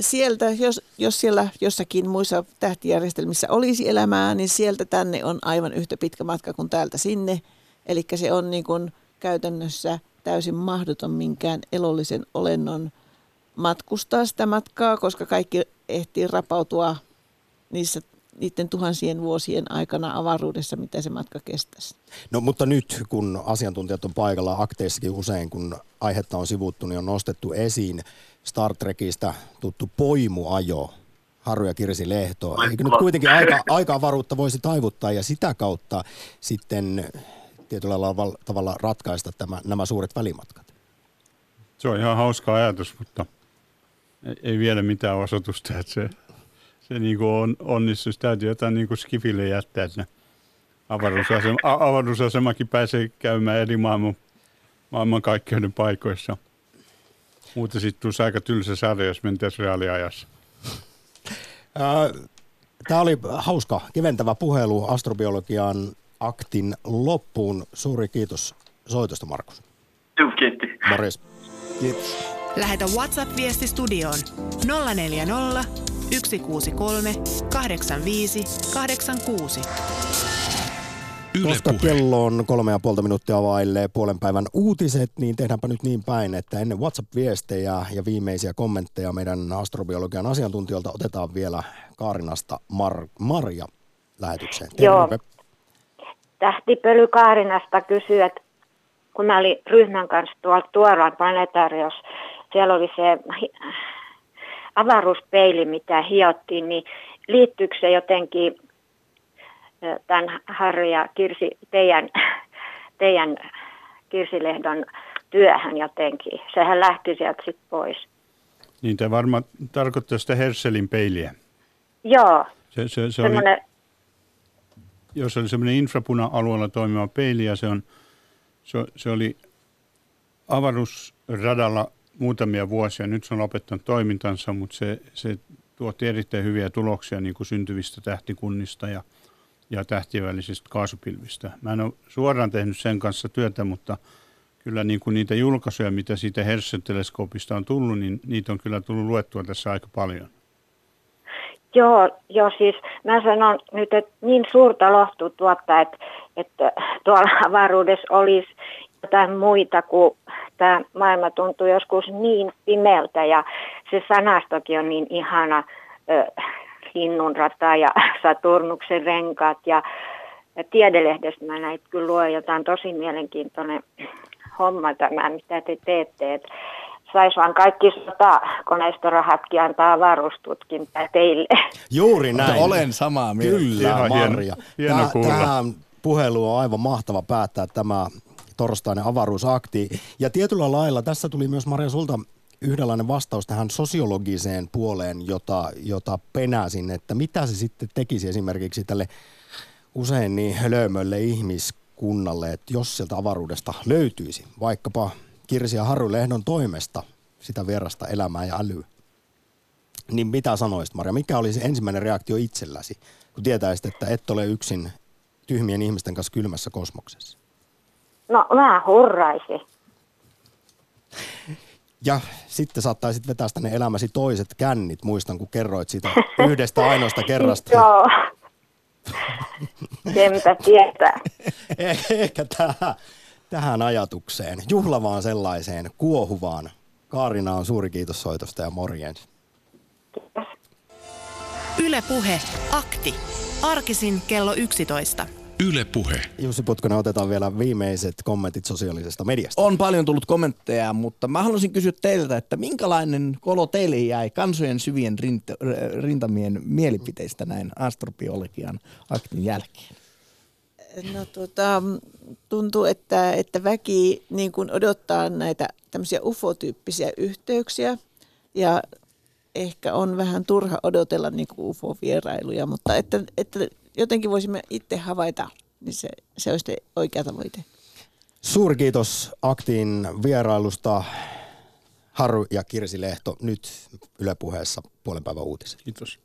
sieltä, jos, jos siellä jossakin muissa tähtijärjestelmissä olisi elämää, niin sieltä tänne on aivan yhtä pitkä matka kuin täältä sinne. Eli se on niin kuin käytännössä – täysin mahdoton minkään elollisen olennon matkustaa sitä matkaa, koska kaikki ehtii rapautua niissä niiden tuhansien vuosien aikana avaruudessa, mitä se matka kestäisi. No mutta nyt, kun asiantuntijat on paikalla akteissakin usein, kun aihetta on sivuttu, niin on nostettu esiin Star Trekistä tuttu poimuajo, Harju ja Kirsi Lehto. Eikö nyt kuitenkin aika, aika avaruutta voisi taivuttaa ja sitä kautta sitten tietyllä tavalla ratkaista tämä, nämä suuret välimatkat. Se on ihan hauska ajatus, mutta ei vielä mitään osoitusta, että se, se niin kuin on, onnistuisi. Täytyy jotain niin kuin skifille jättää, että avaruusasema, avaruusasemakin pääsee käymään eri maailman, maailmankaikkeuden paikoissa. Muuten sitten tulisi aika tylsä sarja, jos mentäisiin reaaliajassa. Tämä oli hauska, keventävä puhelu astrobiologian aktin loppuun. Suuri kiitos soitosta, Markus. Kiitti. Morjes. Kiitos. Lähetä WhatsApp-viesti studioon 040 163 85 86. Yle Koska kello on kolme ja puolta minuuttia vaille puolen päivän uutiset, niin tehdäänpä nyt niin päin, että ennen WhatsApp-viestejä ja viimeisiä kommentteja meidän astrobiologian asiantuntijoilta otetaan vielä Kaarinasta Mar- Marja lähetykseen. Terve. Joo. Tähtipöly Kaarinasta kysyy, että kun mä olin ryhmän kanssa tuolla Tuoraan planetarios, siellä oli se avaruuspeili, mitä hiottiin, niin liittyykö se jotenkin tämän Harri ja Kirsi, teidän, (sniffs) teidän Kirsilehdon työhön jotenkin. Sehän lähti sieltä sitten pois. Niin, tämä varmaan tarkoittaa sitä Herselin peiliä. Joo. Se, se, se oli, jos oli semmoinen infrapuna-alueella toimiva peili ja se, on, se, se oli avaruusradalla muutamia vuosia. Nyt se on lopettanut toimintansa, mutta se, se tuotti erittäin hyviä tuloksia niin kuin syntyvistä tähtikunnista ja, ja tähtien välisistä kaasupilvistä. Mä en ole suoraan tehnyt sen kanssa työtä, mutta kyllä niin kuin niitä julkaisuja, mitä siitä Hersen-teleskoopista on tullut, niin niitä on kyllä tullut luettua tässä aika paljon. Joo, joo siis mä sanon nyt, että niin suurta lohtuu tuottaa, että, että tuolla avaruudessa olisi jotain muita kuin tämä maailma tuntuu joskus niin pimeltä ja se sanastokin on niin ihana, äh, Linnunrata ja (laughs) Saturnuksen renkaat ja, ja tiedelehdestä mä näitä kyllä luo jotain tosi mielenkiintoinen homma tämä, mitä te teette, että saisi vaan kaikki sotakoneistorahatkin antaa avaruustutkintaa teille. (laughs) Juuri näin. Olen samaa mieltä. Kyllä, Marja. Hieno, hieno Tähän puhelu on aivan mahtava päättää tämä torstainen avaruusakti. Ja tietyllä lailla tässä tuli myös Maria sulta yhdenlainen vastaus tähän sosiologiseen puoleen, jota, jota penäsin, että mitä se sitten tekisi esimerkiksi tälle usein niin hölömölle ihmiskunnalle, että jos sieltä avaruudesta löytyisi vaikkapa Kirsi ja Harry Lehdon toimesta sitä vierasta elämää ja älyä. Niin mitä sanoisit Maria, mikä olisi ensimmäinen reaktio itselläsi, kun tietäisit, että et ole yksin tyhmien ihmisten kanssa kylmässä kosmoksessa? No mä hurraisin. Ja sitten saattaisit vetää tänne elämäsi toiset kännit, muistan kun kerroit siitä (laughs) yhdestä ainoasta kerrasta. Joo. Senpä tietää. (laughs) Eh, ehkä tähän, tähän ajatukseen, juhlavaan sellaiseen, kuohuvaan. Kaarina on suuri kiitos soitosta ja morjens. Kiitos. Yle Puhe, akti. Arkisin kello 11. Yle Puhe. Jussi Putkonen, otetaan vielä viimeiset kommentit sosiaalisesta mediasta. On paljon tullut kommentteja, mutta mä haluaisin kysyä teiltä, että minkälainen kolo teille jäi kansojen syvien rint- rintamien mielipiteistä näin astrobiologian aktin jälkeen? No tuota, tuntuu, että, että väki niin kuin odottaa näitä tämmöisiä ufotyyppisiä yhteyksiä ja ehkä on vähän turha odotella niin kuin UFO-vierailuja, mutta että, että jotenkin voisimme itse havaita, niin se, se olisi oikea tavoite. Suuri kiitos Aktiin vierailusta. Harru ja Kirsi Lehto nyt Yle Puheessa puolen päivän uutiset. Kiitos.